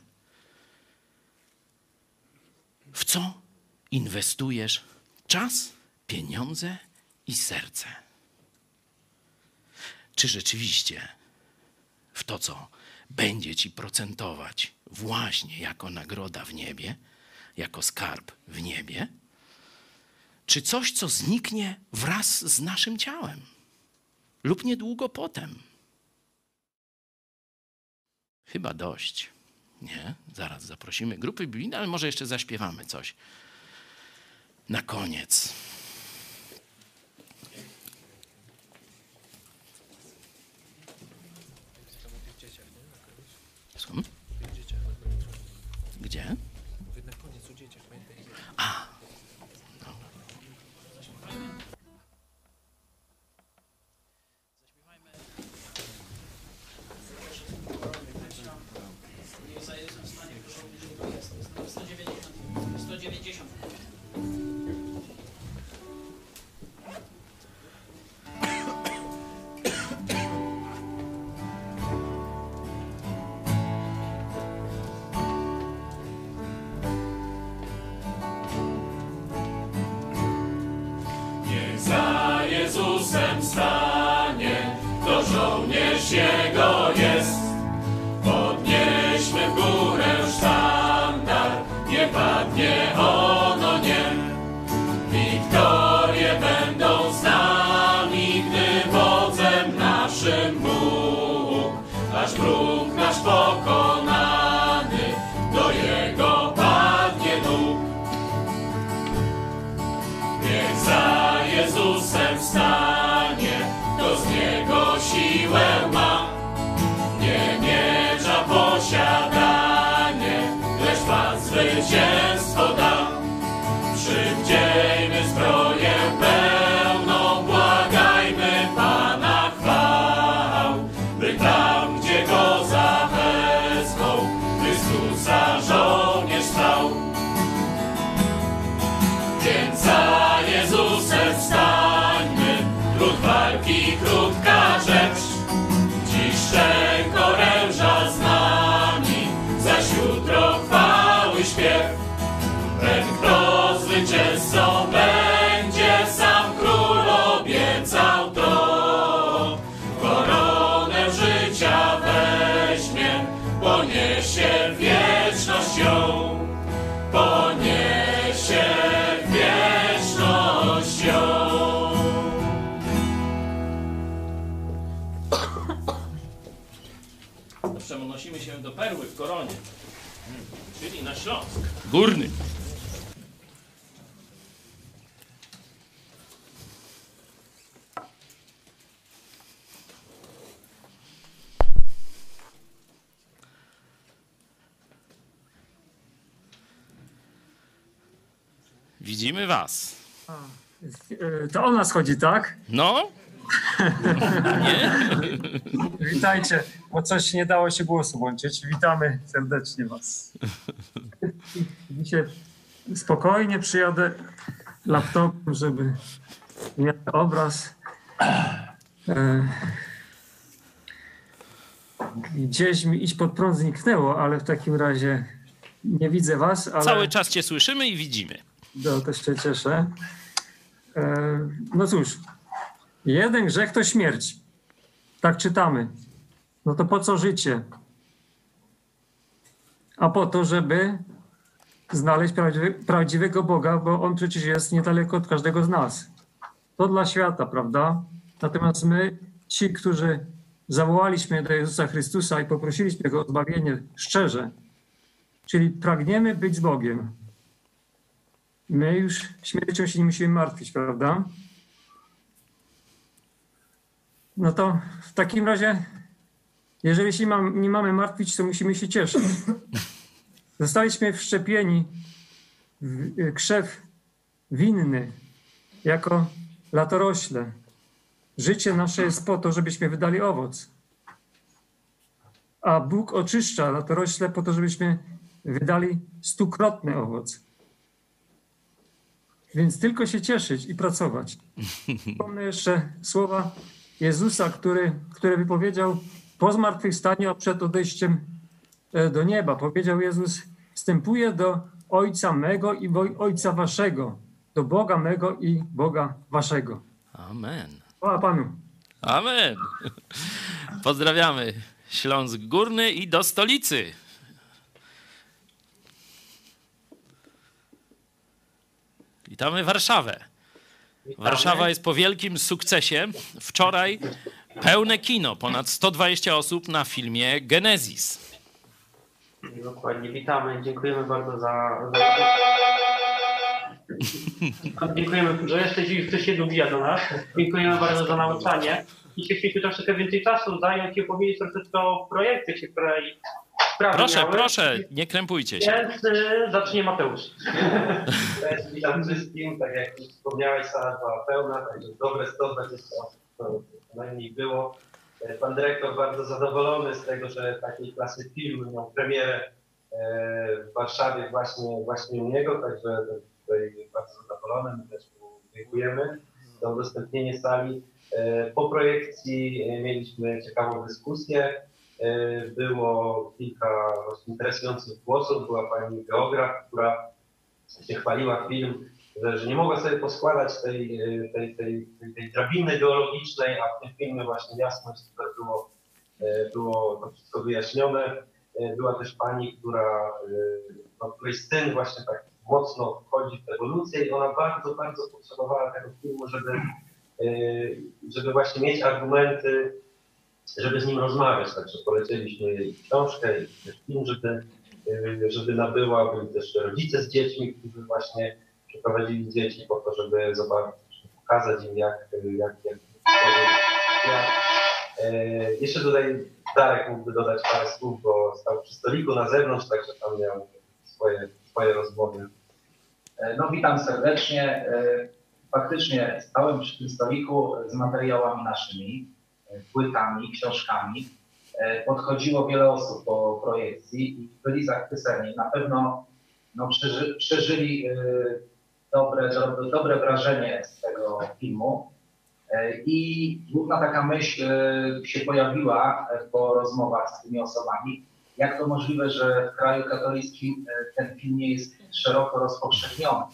W co inwestujesz czas, pieniądze i serce? Czy rzeczywiście w to, co będzie ci procentować właśnie jako nagroda w niebie, jako skarb w niebie? Czy coś, co zniknie wraz z naszym ciałem? lub niedługo potem. Chyba dość. Nie, zaraz zaprosimy grupy biblijne, ale może jeszcze zaśpiewamy coś. Na koniec. Słucham? Gdzie? Perły w koronie, czyli na Śląsk. Górny. Widzimy was. Y, To o nas chodzi, tak? No, Witajcie, bo coś nie dało się głosu włączyć. Witamy serdecznie Was. Dzisiaj spokojnie przyjadę laptopem, żeby mieć obraz. E, Gdzieś mi iść pod prąd zniknęło, ale w takim razie nie widzę Was, ale... Cały czas cię słyszymy i widzimy. No, też się cieszę. E, No cóż, jeden grzech to śmierć. Tak czytamy. No to po co życie? A po to, żeby znaleźć prawdziwego Boga, bo On przecież jest niedaleko od każdego z nas. To dla świata, prawda? Natomiast my, ci, którzy zawołaliśmy do Jezusa Chrystusa i poprosiliśmy Go o zbawienie szczerze, czyli pragniemy być z Bogiem, My już śmiercią się nie musimy martwić, prawda? No to w takim razie, jeżeli się mam, nie mamy martwić, to musimy się cieszyć. Zostaliśmy wszczepieni w y, krzew winny jako latorośle. Życie nasze jest po to, żebyśmy wydali owoc. A Bóg oczyszcza latorośle po to, żebyśmy wydali stukrotny owoc. Więc tylko się cieszyć i pracować. Wspomnę jeszcze słowa Jezusa, który, które wypowiedział po zmartwychwstaniu, a przed odejściem e, do nieba. Powiedział Jezus, wstępuję do Ojca mego i Ojca waszego, do Boga mego i Boga waszego. Amen. Chwała Panu. Amen. Pozdrawiamy Śląsk Górny i do stolicy. Witamy Warszawę. Warszawa jest po wielkim sukcesie. Wczoraj pełne kino, ponad 120 osób na filmie Genesis. Dokładnie, witamy. Dziękujemy bardzo za. za... Dziękujemy, że jesteś i ktoś się do nas. Dziękujemy bardzo za nauczanie. Dzisiaj chcieliśmy troszeczkę więcej czasu zająć i opowiedzieć troszeczkę o projekcie, której sprawy Proszę, miały. proszę, nie krępujcie się. Więc y, zacznie Mateusz. Cześć, witam wszystkim. Tak jak już wspomniałeś, sala była pełna, także dobre 120 osób najmniej było. Pan dyrektor bardzo zadowolony z tego, że takiej klasy film miał premierę e, w Warszawie właśnie, właśnie u niego, także tutaj bardzo zadowolony. My też mu dziękujemy za udostępnienie sali. E, Po projekcji e, mieliśmy ciekawą dyskusję. E, Było kilka interesujących głosów. Była pani geograf, która się chwaliła film, że, że nie mogła sobie poskładać tej, tej, tej, tej, drabiny geologicznej, a w tym filmie właśnie jasność tutaj było, było to wszystko wyjaśnione. Była też pani, która, no, której syn właśnie tak mocno wchodzi w ewolucję i ona bardzo, bardzo potrzebowała tego filmu, żeby, żeby właśnie mieć argumenty, żeby z nim rozmawiać. Także polecieliśmy jej książkę i film, żeby, e, żeby nabyła. Byli też rodzice z dziećmi, którzy właśnie przyprowadzili dzieci po to, żeby zobaczyć, pokazać im, jak, jak, jak, jak e, jeszcze tutaj Darek mógłby dodać parę słów, bo stał przy stoliku na zewnątrz, także tam miał swoje, swoje rozmowy. E, No witam serdecznie. Faktycznie stałem przy tym stoliku z materiałami naszymi, e, płytami, książkami. E, Podchodziło wiele osób po projekcji i byli zachwyceni. Na pewno no, przeży, przeżyli e, dobre, dobre, wrażenie z tego filmu. I główna taka myśl się pojawiła po rozmowach z tymi osobami, jak to możliwe, że w kraju katolickim ten film nie jest szeroko rozpowszechniony.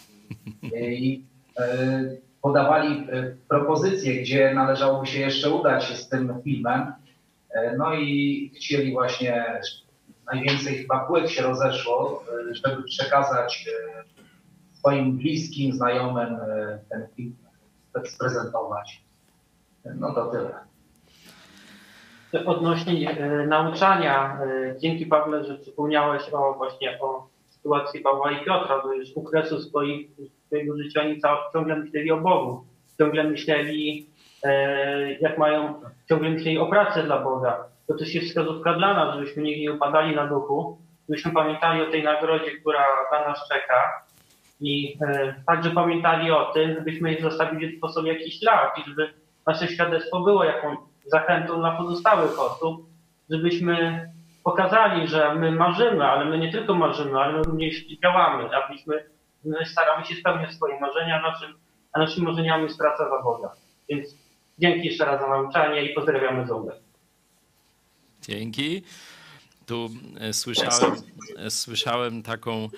I podawali e, propozycje, gdzie należałoby się jeszcze udać z tym filmem. E, No i chcieli właśnie, najwięcej chyba płyt się rozeszło, e, żeby przekazać e, swoim bliskim, znajomym e, ten film sprezentować. No to tyle. Odnośnie e, nauczania, e, dzięki Pawle, że przypomniałeś o właśnie o sytuacji Pawła i Piotra, że już u kresu swoich, swojego życia oni cał- ciągle myśleli o Bogu, ciągle myśleli, e, jak mają, ciągle myśleli o pracy dla Boga. To też jest wskazówka dla nas, żebyśmy nigdy nie upadali na duchu, żebyśmy pamiętali o tej nagrodzie, która na nas czeka i e, także pamiętali o tym, żebyśmy zostawili po sobie jakiś ślad i żeby nasze świadectwo było jaką zachętą dla pozostałych osób, żebyśmy pokazali, że my marzymy, ale my nie tylko marzymy, ale my również działamy, abyśmy my staramy się spełniać swoje marzenia, a naszym, a naszymi marzeniami jest praca za. Więc dzięki jeszcze raz za nauczanie i pozdrawiamy Zołę. Dzięki. Tu e, słyszałem, e, słyszałem taką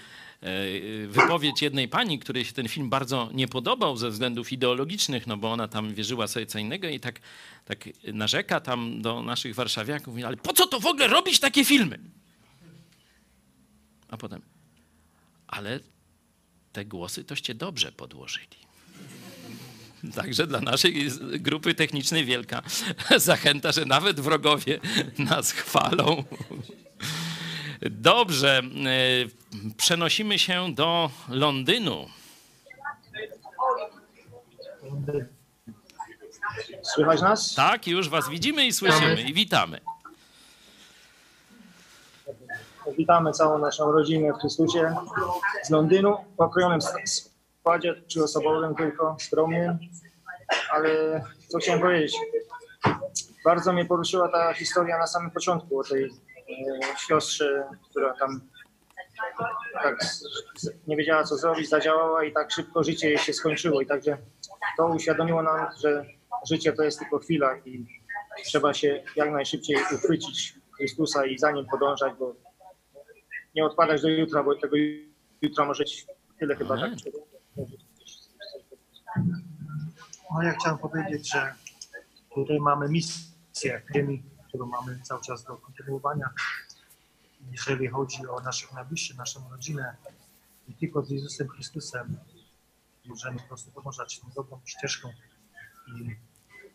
wypowiedź jednej pani, której się ten film bardzo nie podobał ze względów ideologicznych, no bo ona tam wierzyła sobie co innego i tak, tak narzeka tam do naszych warszawiaków, mówi, ale po co to w ogóle robić takie filmy? A potem, ale te głosy toście dobrze podłożyli. Także dla naszej grupy technicznej wielka zachęta, że nawet wrogowie nas chwalą. Dobrze, e, przenosimy się do Londynu. Słychać nas? Tak, już was widzimy i słyszymy i witamy. Witamy całą naszą rodzinę w Chrystusie z Londynu, w okrojonym składzie trzyosobowym tylko, skromnym, ale co chciałem powiedzieć, bardzo mnie poruszyła ta historia na samym początku o tej siostrze, która tam tak nie wiedziała co zrobić, zadziałała i tak szybko życie jej się skończyło i także to uświadomiło nam, że życie to jest tylko chwila i trzeba się jak najszybciej uchwycić Chrystusa i za nim podążać, bo nie odpadać do jutra, bo tego jutra może być tyle chyba tak. No ja chciałem powiedzieć, że tutaj mamy misję w ziemi, którą mamy cały czas do kontynuowania. Jeżeli chodzi o naszych najbliższych, naszą rodzinę, i tylko z Jezusem Chrystusem możemy po prostu podążać tą dobrą ścieżką i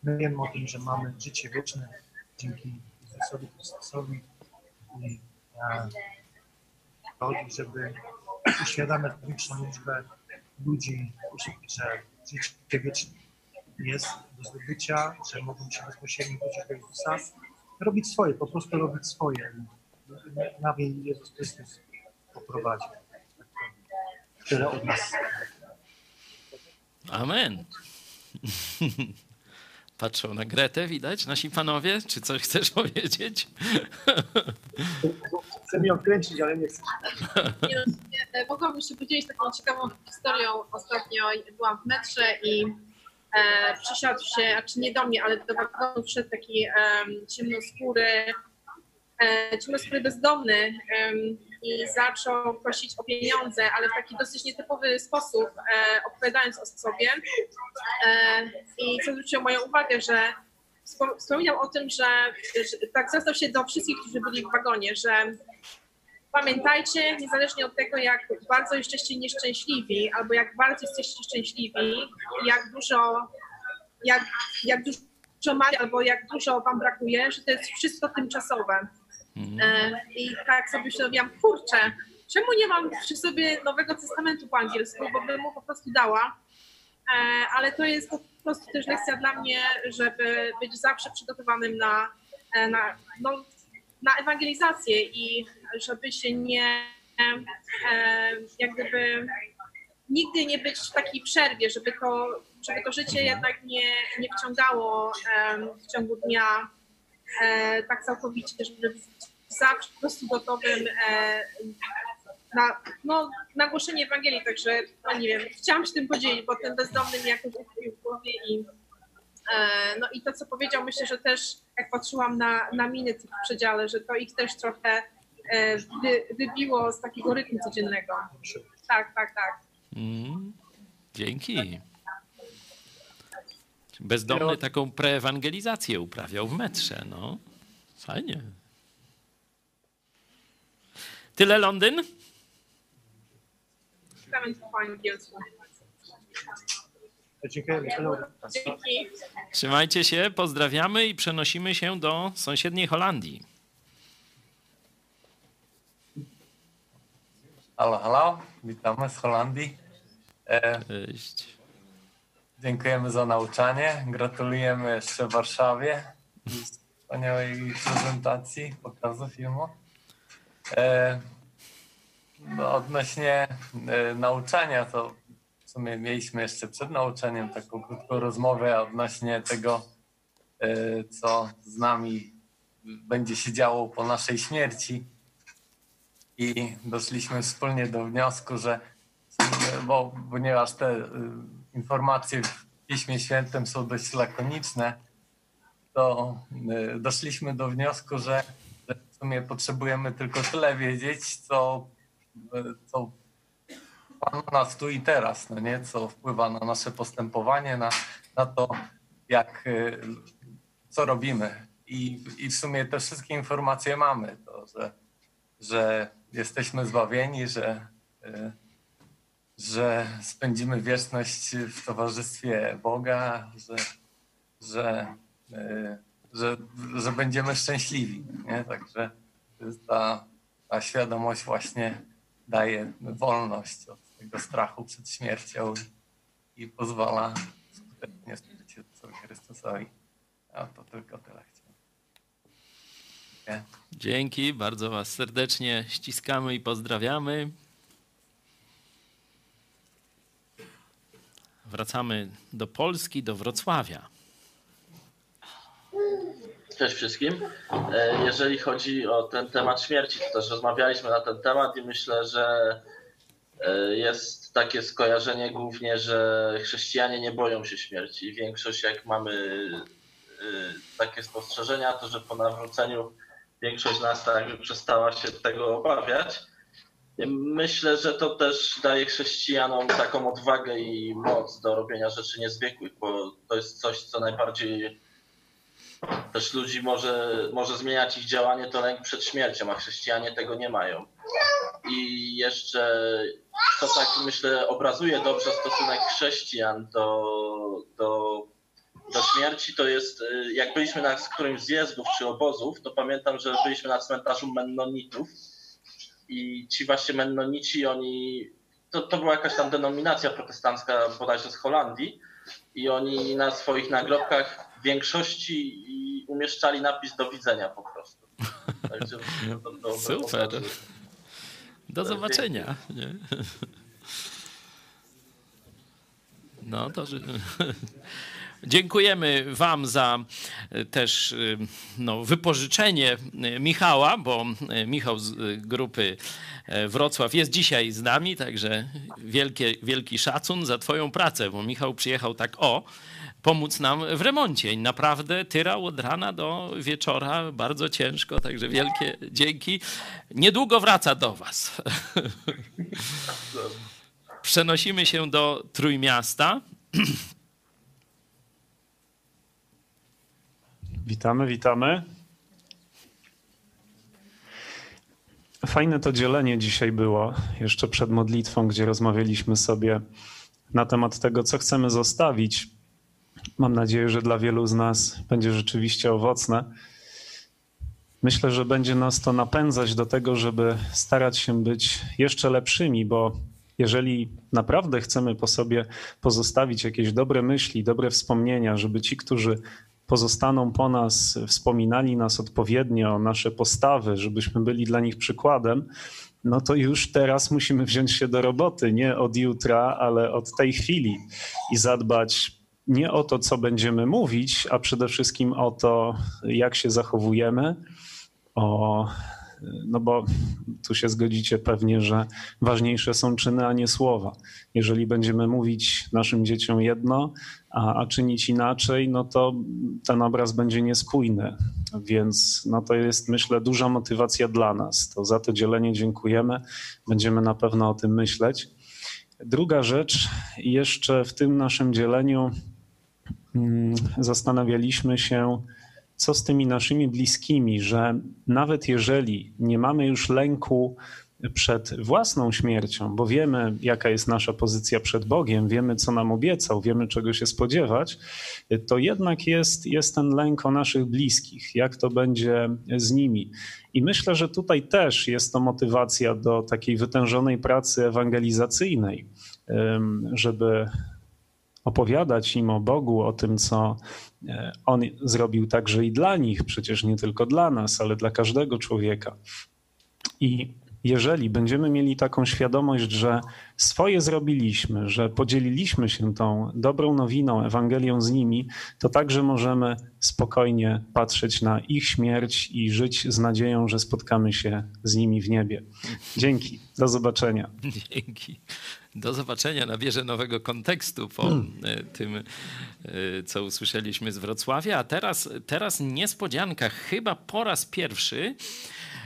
my wiemy o tym, że mamy życie wieczne dzięki Jezusowi Chrystusowi i e, chodzi, żeby uświadamiać większą liczbę ludzi, że życie wieczne jest do zdobycia, że mogą się bezpośrednio wrócić do Jezusa, robić swoje, po prostu robić swoje. Na Jezus Chrystus poprowadzi. Tyle od nas. Amen. Patrzą na Gretę, widać, nasi panowie. Czy coś chcesz powiedzieć? Chcę mi ją kręcić, ale nie chcę. Mogłabym się podzielić taką ciekawą historią. Ostatnio byłam w metrze i e, przysiadł się, a czy nie do mnie, ale do wagonu wszedł taki e, ciemnoskóry, e, ciemnoskóry bezdomny e, i zaczął prosić o pieniądze, ale w taki dosyć nietypowy sposób, e, opowiadając o sobie. E, I co zwróciło moją uwagę, że wspominał o tym, że, że tak zwracał się do wszystkich, którzy byli w wagonie, że pamiętajcie, niezależnie od tego, jak bardzo jesteście nieszczęśliwi, albo jak bardzo jesteście szczęśliwi, jak dużo, jak, jak dużo macie, albo jak dużo wam brakuje, że to jest wszystko tymczasowe. E, I tak sobie myślałam, kurczę, czemu nie mam przy sobie Nowego Testamentu po angielsku, bo bym mu po prostu dała. E, ale to jest po prostu też lekcja dla mnie, żeby być zawsze przygotowanym na, e, na, no, na ewangelizację i żeby się nie, jak gdyby nigdy nie być w takiej przerwie, żeby to, żeby to życie jednak nie, nie wciągało w ciągu dnia tak całkowicie, żeby zawsze po prostu gotowym na, no, na głoszenie Ewangelii, także no nie wiem, chciałam się tym podzielić, bo ten bezdomny mi jakoś w głowie i no i to, co powiedział, myślę, że też jak patrzyłam na, na miny tych w przedziale, że to ich też trochę wy, wybiło z takiego rytmu codziennego. Tak, tak, tak. Mm, dzięki. Bezdomny taką preewangelizację uprawiał w metrze, no. Fajnie. Tyle Londyn? Testament po angielsku. Dziękujemy. Dzięki. Trzymajcie się, pozdrawiamy i przenosimy się do sąsiedniej Holandii. Halo, halo, witamy z Holandii. E, Cześć. dziękujemy za nauczanie. Gratulujemy jeszcze Warszawie wspaniałej prezentacji, pokazu filmu. E, no, odnośnie e, nauczania, to w sumie mieliśmy jeszcze przed nauczeniem taką krótką rozmowę odnośnie tego, e, co z nami będzie się działo po naszej śmierci. I doszliśmy wspólnie do wniosku, że bo, ponieważ te y, informacje w Piśmie Świętym są dość lakoniczne, to y, doszliśmy do wniosku, że, w sumie potrzebujemy tylko tyle wiedzieć, co, co Pan nas tu i teraz, no nie? co wpływa na nasze postępowanie, na, na to, jak, y, co robimy. I, I w sumie te wszystkie informacje mamy, to, że, że jesteśmy zbawieni, że, y, że spędzimy wieczność w towarzystwie Boga, że, że, y, że, że będziemy szczęśliwi. Nie? Także ta, ta świadomość właśnie daje wolność od tego strachu przed śmiercią i, pozwala skutecznie służyć Jezusowi Chrystusowi. A to tylko tyle chciałem. Dzięki, bardzo Was serdecznie ściskamy i pozdrawiamy. Wracamy do Polski, do Wrocławia. Cześć wszystkim. E, Jeżeli chodzi o ten temat śmierci, to też rozmawialiśmy na ten temat i myślę, że jest takie skojarzenie głównie, że chrześcijanie nie boją się śmierci. Większość, jak mamy e, takie spostrzeżenia, to że po nawróceniu większość nas tak przestała się tego obawiać. Myślę, że to też daje chrześcijanom taką odwagę i moc do robienia rzeczy niezwykłych, bo to jest coś, co najbardziej też ludzi może, może zmieniać ich działanie, to lęk przed śmiercią, a chrześcijanie tego nie mają. I jeszcze, co tak myślę, obrazuje dobrze stosunek chrześcijan do, do, do śmierci, to jest, y, jak byliśmy na którymś z zjazdów czy obozów, to pamiętam, że byliśmy na cmentarzu Mennonitów i ci właśnie Mennonici, oni, to, to była jakaś tam denominacja protestancka bodajże z Holandii i oni na swoich nagrobkach w większości i umieszczali napis do widzenia po prostu. Także to, to, Super. to- Do zobaczenia. Nie? No to że... Dziękujemy Wam za e, też e, no, wypożyczenie e, Michała, bo Michał z grupy Wrocław jest dzisiaj z nami, także wielkie, wielki szacun za Twoją pracę, bo Michał przyjechał tak o pomóc nam w remoncie naprawdę tyrał od rana do wieczora bardzo ciężko, także wielkie dzięki. Niedługo wraca do Was. Przenosimy się do Trójmiasta. Witamy, witamy. Fajne to dzielenie dzisiaj było, jeszcze przed modlitwą, gdzie rozmawialiśmy sobie na temat tego, co chcemy zostawić. Mam nadzieję, że dla wielu z nas będzie rzeczywiście owocne. Myślę, że będzie nas to napędzać do tego, żeby starać się być jeszcze lepszymi, bo jeżeli naprawdę chcemy po sobie pozostawić jakieś dobre myśli, dobre wspomnienia, żeby ci, którzy pozostaną po nas, wspominali nas odpowiednio, nasze postawy, żebyśmy byli dla nich przykładem, no to już teraz musimy wziąć się do roboty, nie od jutra, ale od tej chwili. I zadbać nie o to, co będziemy mówić, a przede wszystkim o to, jak się zachowujemy, o, no bo tu się zgodzicie pewnie, że ważniejsze są czyny, a nie słowa. Jeżeli będziemy mówić naszym dzieciom jedno, a, a czynić inaczej, no to ten obraz będzie niespójny. Więc no to jest, myślę, duża motywacja dla nas. To za to dzielenie dziękujemy. Będziemy na pewno o tym myśleć. Druga rzecz, jeszcze w tym naszym dzieleniu mm, zastanawialiśmy się, co z tymi naszymi bliskimi, że nawet jeżeli nie mamy już lęku przed własną śmiercią, bo wiemy, jaka jest nasza pozycja przed Bogiem, wiemy, co nam obiecał, wiemy, czego się spodziewać, to jednak jest, jest ten lęk o naszych bliskich, jak to będzie z nimi. I myślę, że tutaj też jest to motywacja do takiej wytężonej pracy ewangelizacyjnej, żeby opowiadać im o Bogu, o tym, co On zrobił także i dla nich, przecież nie tylko dla nas, ale dla każdego człowieka. I jeżeli będziemy mieli taką świadomość, że swoje zrobiliśmy, że podzieliliśmy się tą dobrą nowiną, Ewangelią z nimi, to także możemy spokojnie patrzeć na ich śmierć i żyć z nadzieją, że spotkamy się z nimi w niebie. Dzięki, do zobaczenia. Dzięki. Do zobaczenia. Nabierze nowego kontekstu po e, tym, e, co usłyszeliśmy z Wrocławia. A teraz, teraz niespodzianka. Chyba po raz pierwszy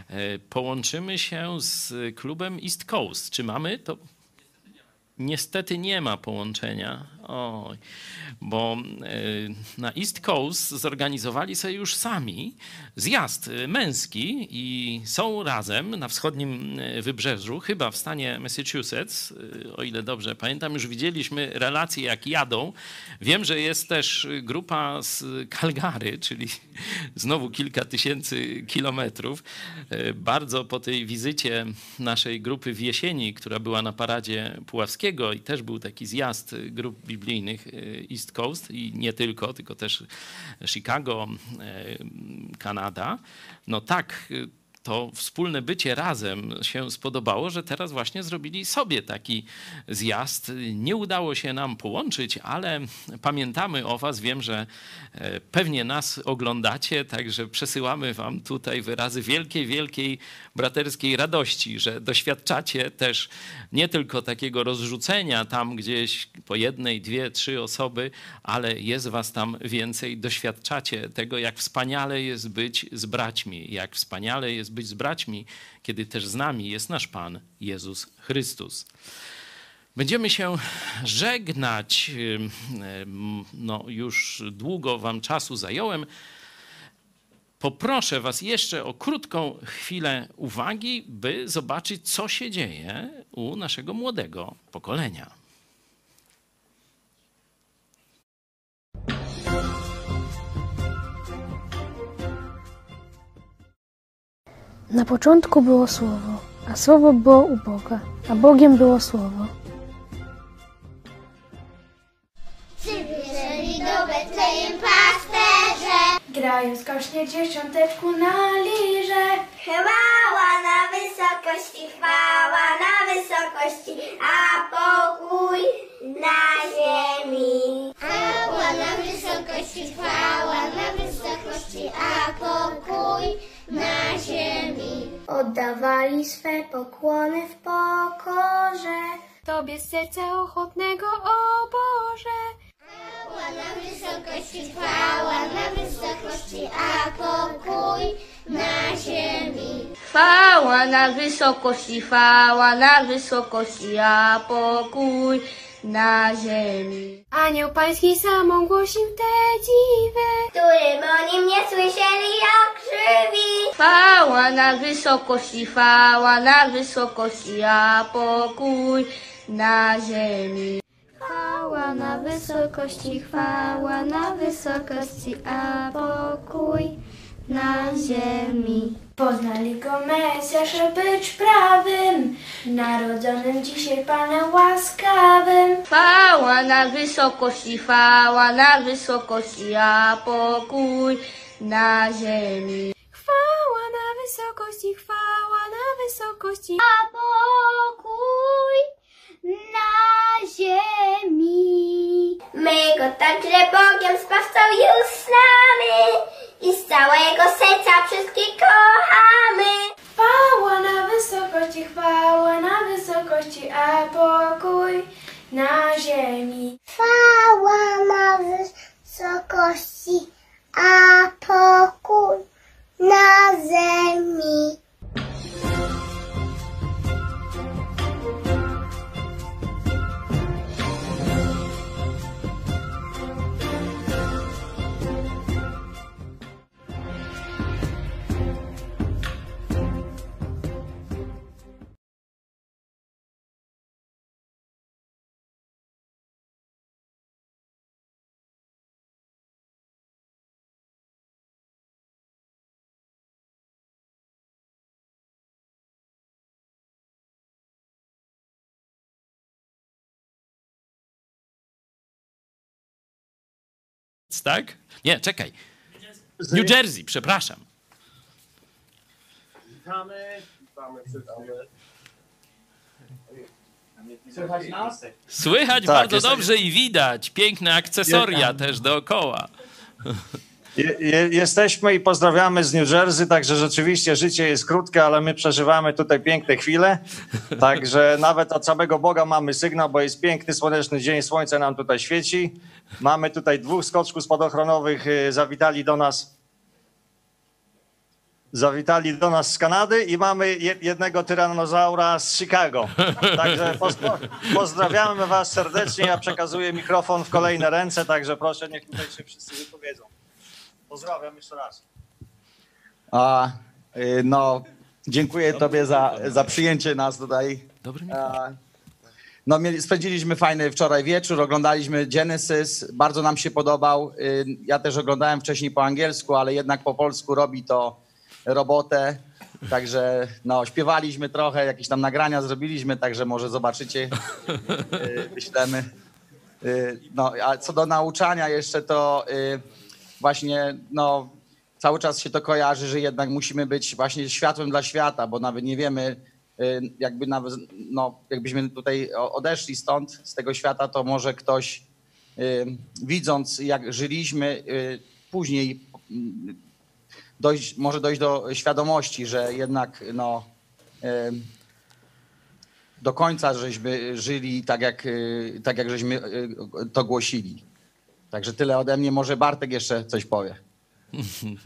e, połączymy się z klubem East Coast. Czy mamy to? Niestety nie ma połączenia. Oj, bo e, na East Coast zorganizowali sobie już sami zjazd e, męski i są razem na wschodnim e, wybrzeżu, chyba w stanie Massachusetts, o ile dobrze pamiętam. Już widzieliśmy relacje, jak jadą. Wiem, że jest też grupa z Calgary, czyli znowu kilka tysięcy kilometrów. Bardzo po tej wizycie naszej grupy w jesieni, która była na paradzie Puławskiego i też był taki zjazd grup biblijnych y, East Coast i nie tylko, tylko też Chicago, y, Kanada. No tak, y, to wspólne bycie razem się spodobało, że teraz właśnie zrobili sobie taki zjazd. Nie udało się nam połączyć, ale pamiętamy o Was. Wiem, że e, pewnie nas oglądacie, także przesyłamy Wam tutaj wyrazy wielkiej, wielkiej braterskiej radości, że doświadczacie też nie tylko takiego rozrzucenia tam gdzieś po jednej, dwie, trzy osoby, ale jest Was tam więcej. Doświadczacie tego, jak wspaniale jest być z braćmi, jak wspaniale jest być z braćmi, kiedy też z nami jest nasz Pan Jezus Chrystus. Będziemy się żegnać. No, już długo Wam czasu zająłem. Poproszę Was jeszcze o krótką chwilę uwagi, by zobaczyć, co się dzieje u naszego młodego pokolenia. Na początku było Słowo, a Słowo było u Boga, a Bogiem było Słowo. Przybierzeli do Betlejem pasterze, Grają skocznie dziesiąteczku na lirze. chwała na wysokości, chwała na wysokości, a pokój na ziemi. Chwała na wysokości, chwała na wysokości, a pokój na ziemi. Oddawali swe pokłony w pokorze. Tobie z serca ochotnego, o Boże. Chwała na wysokości, chwała na wysokości, a pokój na ziemi. Chwała na wysokości, chwała na wysokości, a pokój na ziemi. Anioł pański sam ogłosił te dziwy. Którym oni mnie słyszeli jak żywi. Chwała na wysokości, chwała na wysokości, a pokój na ziemi. Chwała na wysokości, chwała na wysokości, a pokój na ziemi. Poznali go Mesjasz, być prawym, narodzonym dzisiaj Panem łaskawym. Chwała na wysokości, chwała na wysokości, a pokój na ziemi. Chwała na wysokości, chwała na wysokości, a pokój na ziemi. My go także Bogiem Zbawcą już znamy i z całego serca wszystkich kochamy. Chwała na wysokości, chwała na wysokości, a pokój na ziemi. Chwała na wysokości, a pokój na ziemi. Tak? Nie, czekaj. New Jersey, przepraszam. Witamy Słychać nas? Słychać Tak, bardzo jest- dobrze i widać. Piękne akcesoria też dookoła. Je, je, jesteśmy i pozdrawiamy z New Jersey, także rzeczywiście życie jest krótkie, ale my przeżywamy tutaj piękne chwile. Także nawet od samego Boga mamy sygnał, bo jest piękny, słoneczny dzień, słońce nam tutaj świeci. Mamy tutaj dwóch skoczków spadochronowych, y, zawitali do nas. Zawitali do nas z Kanady i mamy je- jednego tyranozaura z Chicago. Także pozdrawiamy Was serdecznie. Ja przekazuję mikrofon w kolejne ręce, także proszę, niech tutaj się wszyscy wypowiedzą. Pozdrawiam jeszcze raz. A, y, no, dziękuję Tobie za, za przyjęcie nas tutaj. Dobry A, No, mieli, spędziliśmy fajny wczoraj wieczór, oglądaliśmy Genesis, bardzo nam się podobał. Y, Ja też oglądałem wcześniej po angielsku, ale jednak po polsku robi to robotę. Także no, śpiewaliśmy trochę, jakieś tam nagrania zrobiliśmy, także może zobaczycie, y, wyślemy. Y, No, a co do nauczania jeszcze, to y, właśnie no, cały czas się to kojarzy, że jednak musimy być właśnie światłem dla świata, bo nawet nie wiemy, y, jakby nawet, no, jakbyśmy tutaj odeszli stąd, z tego świata, to może ktoś y, widząc, jak żyliśmy, y, później dojść, może dojść do świadomości, że jednak no, do końca żeśmy żyli tak, jak, tak jak żeśmy to głosili. Także tyle ode mnie. Może Bartek jeszcze coś powie.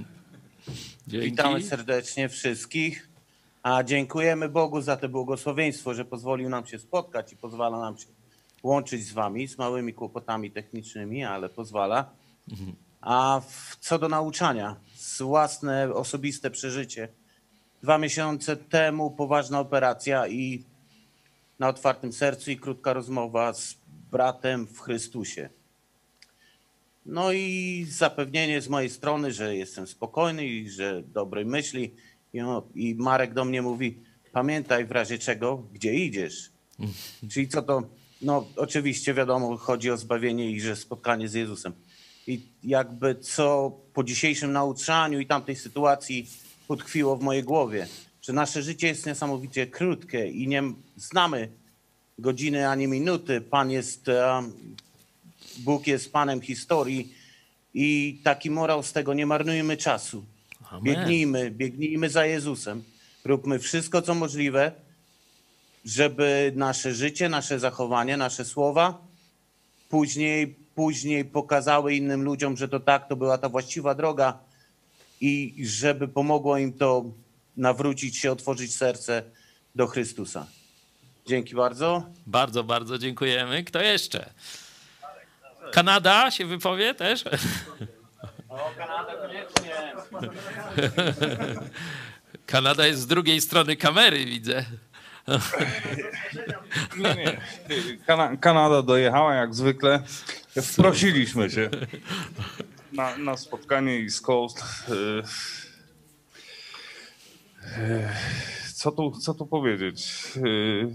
Witamy serdecznie wszystkich. A dziękujemy Bogu za to błogosławieństwo, że pozwolił nam się spotkać i pozwala nam się łączyć z wami z małymi kłopotami technicznymi, ale pozwala. A w, co do nauczania, z własne osobiste przeżycie. Dwa miesiące temu poważna operacja i na otwartym sercu i krótka rozmowa z bratem w Chrystusie. No i zapewnienie z mojej strony, że jestem spokojny i że dobrej myśli. I, I Marek do mnie mówi, pamiętaj w razie czego, gdzie idziesz. Czyli co to, no oczywiście wiadomo, chodzi o zbawienie i że spotkanie z Jezusem. I jakby co po dzisiejszym nauczaniu i tamtej sytuacji utkwiło w mojej głowie, że nasze życie jest niesamowicie krótkie i nie znamy godziny ani minuty. Pan jest, Bóg jest Panem historii i taki morał z tego, nie marnujmy czasu. Amen. Biegnijmy, biegnijmy za Jezusem. Róbmy wszystko, co możliwe, żeby nasze życie, nasze zachowanie, nasze słowa później, później pokazały innym ludziom, że to tak, to była ta właściwa droga i żeby pomogło im to nawrócić się, otworzyć serce do Chrystusa. Dzięki bardzo. Bardzo, bardzo dziękujemy. Kto jeszcze? Kanada się wypowie też? O, Kanada koniecznie. Kanada jest z drugiej strony kamery, widzę. Nie, nie. Kana- Kanada dojechała jak zwykle. Wprosiliśmy się na, na spotkanie East Coast. Y, y, Co tu, co tu powiedzieć? Y,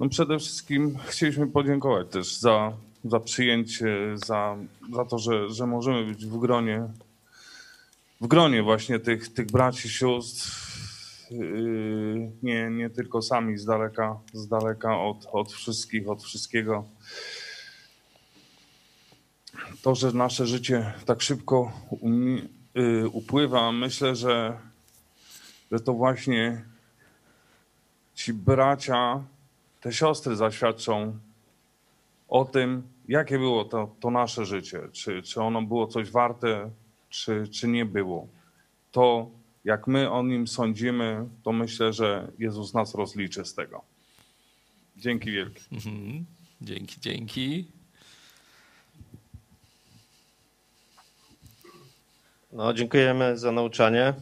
No przede wszystkim chcieliśmy podziękować też za, za przyjęcie, za, za to, że, że możemy być w gronie, w gronie właśnie tych, tych braci, sióstr, Yy, nie, nie tylko sami z daleka, z daleka od, od wszystkich, od wszystkiego. To, że nasze życie tak szybko yy, upływa, myślę, że, że to właśnie ci bracia, te siostry zaświadczą o tym, jakie było to, to nasze życie. Czy, czy ono było coś warte, czy, czy nie było. To, jak my o nim sądzimy, to myślę, że Jezus nas rozliczy z tego. Dzięki wielkie. Mhm. Dzięki, dzięki. No, dziękujemy za nauczanie.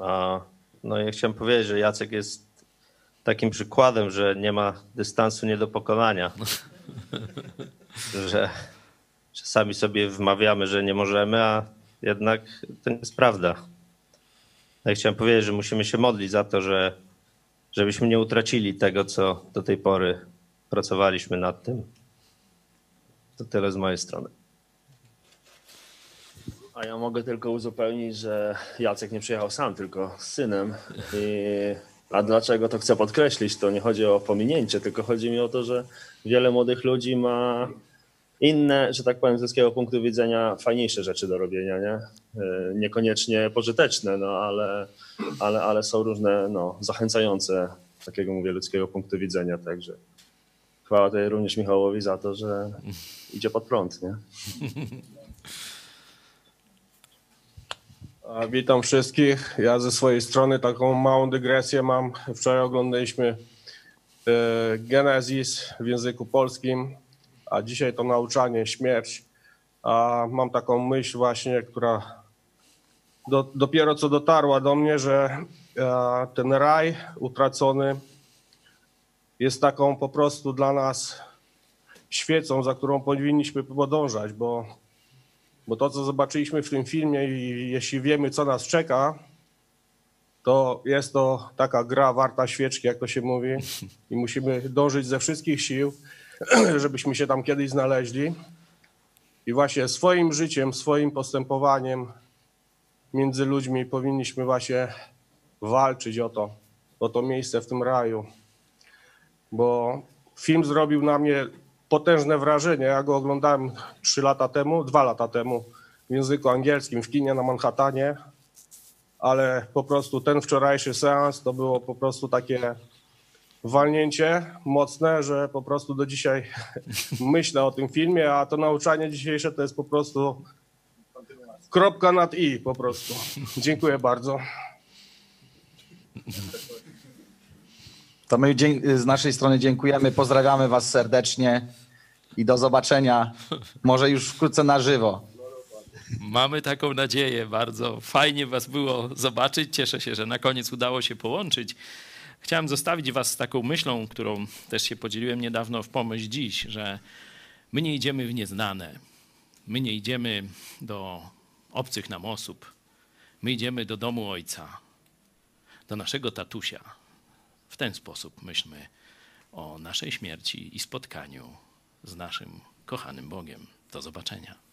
A, no ja chciałem powiedzieć, że Jacek jest takim przykładem, że nie ma dystansu nie do pokonania. że czasami sobie wmawiamy, że nie możemy, a jednak to nie jest prawda. Ja chciałem powiedzieć, że musimy się modlić za to, że żebyśmy nie utracili tego, co do tej pory pracowaliśmy nad tym. To tyle z mojej strony. A ja mogę tylko uzupełnić, że Jacek nie przyjechał sam, tylko z synem. I, a dlaczego to chcę podkreślić? To nie chodzi o pominięcie, tylko chodzi mi o to, że wiele młodych ludzi ma inne, że tak powiem, z ludzkiego punktu widzenia fajniejsze rzeczy do robienia, nie? Y, Niekoniecznie pożyteczne, no ale, ale, ale są różne no, zachęcające, takiego mówię, ludzkiego punktu widzenia, także chwała tutaj również Michałowi za to, że idzie pod prąd, nie? A, Witam wszystkich. Ja ze swojej strony taką małą dygresję mam. Wczoraj oglądaliśmy e, Genezis w języku polskim, a dzisiaj to nauczanie, śmierć. A mam taką myśl właśnie, która do, dopiero co dotarła do mnie, że e, ten raj utracony jest taką po prostu dla nas świecą, za którą powinniśmy podążać, bo bo to, co zobaczyliśmy w tym filmie i jeśli wiemy, co nas czeka, to jest to taka gra warta świeczki, jak to się mówi. I musimy dążyć ze wszystkich sił, żebyśmy się tam kiedyś znaleźli. I właśnie swoim życiem, swoim postępowaniem między ludźmi powinniśmy właśnie walczyć o to, o to miejsce w tym raju. Bo film zrobił na mnie potężne wrażenie. Ja go oglądałem trzy lata temu, dwa lata temu w języku angielskim w kinie na Manhattanie, ale po prostu ten wczorajszy seans to było po prostu takie walnięcie mocne, że po prostu do dzisiaj myślę o tym filmie, a to nauczanie dzisiejsze to jest po prostu kropka nad i po prostu. Dziękuję bardzo. To my z naszej strony dziękujemy, pozdrawiamy Was serdecznie i do zobaczenia. Może już wkrótce na żywo. Mamy taką nadzieję. Bardzo fajnie Was było zobaczyć. Cieszę się, że na koniec udało się połączyć. Chciałem zostawić Was z taką myślą, którą też się podzieliłem niedawno w pomyśl dziś, że my nie idziemy w nieznane. My nie idziemy do obcych nam osób. My idziemy do domu Ojca, do naszego tatusia. W ten sposób myślmy o naszej śmierci i spotkaniu z naszym kochanym Bogiem. Do zobaczenia.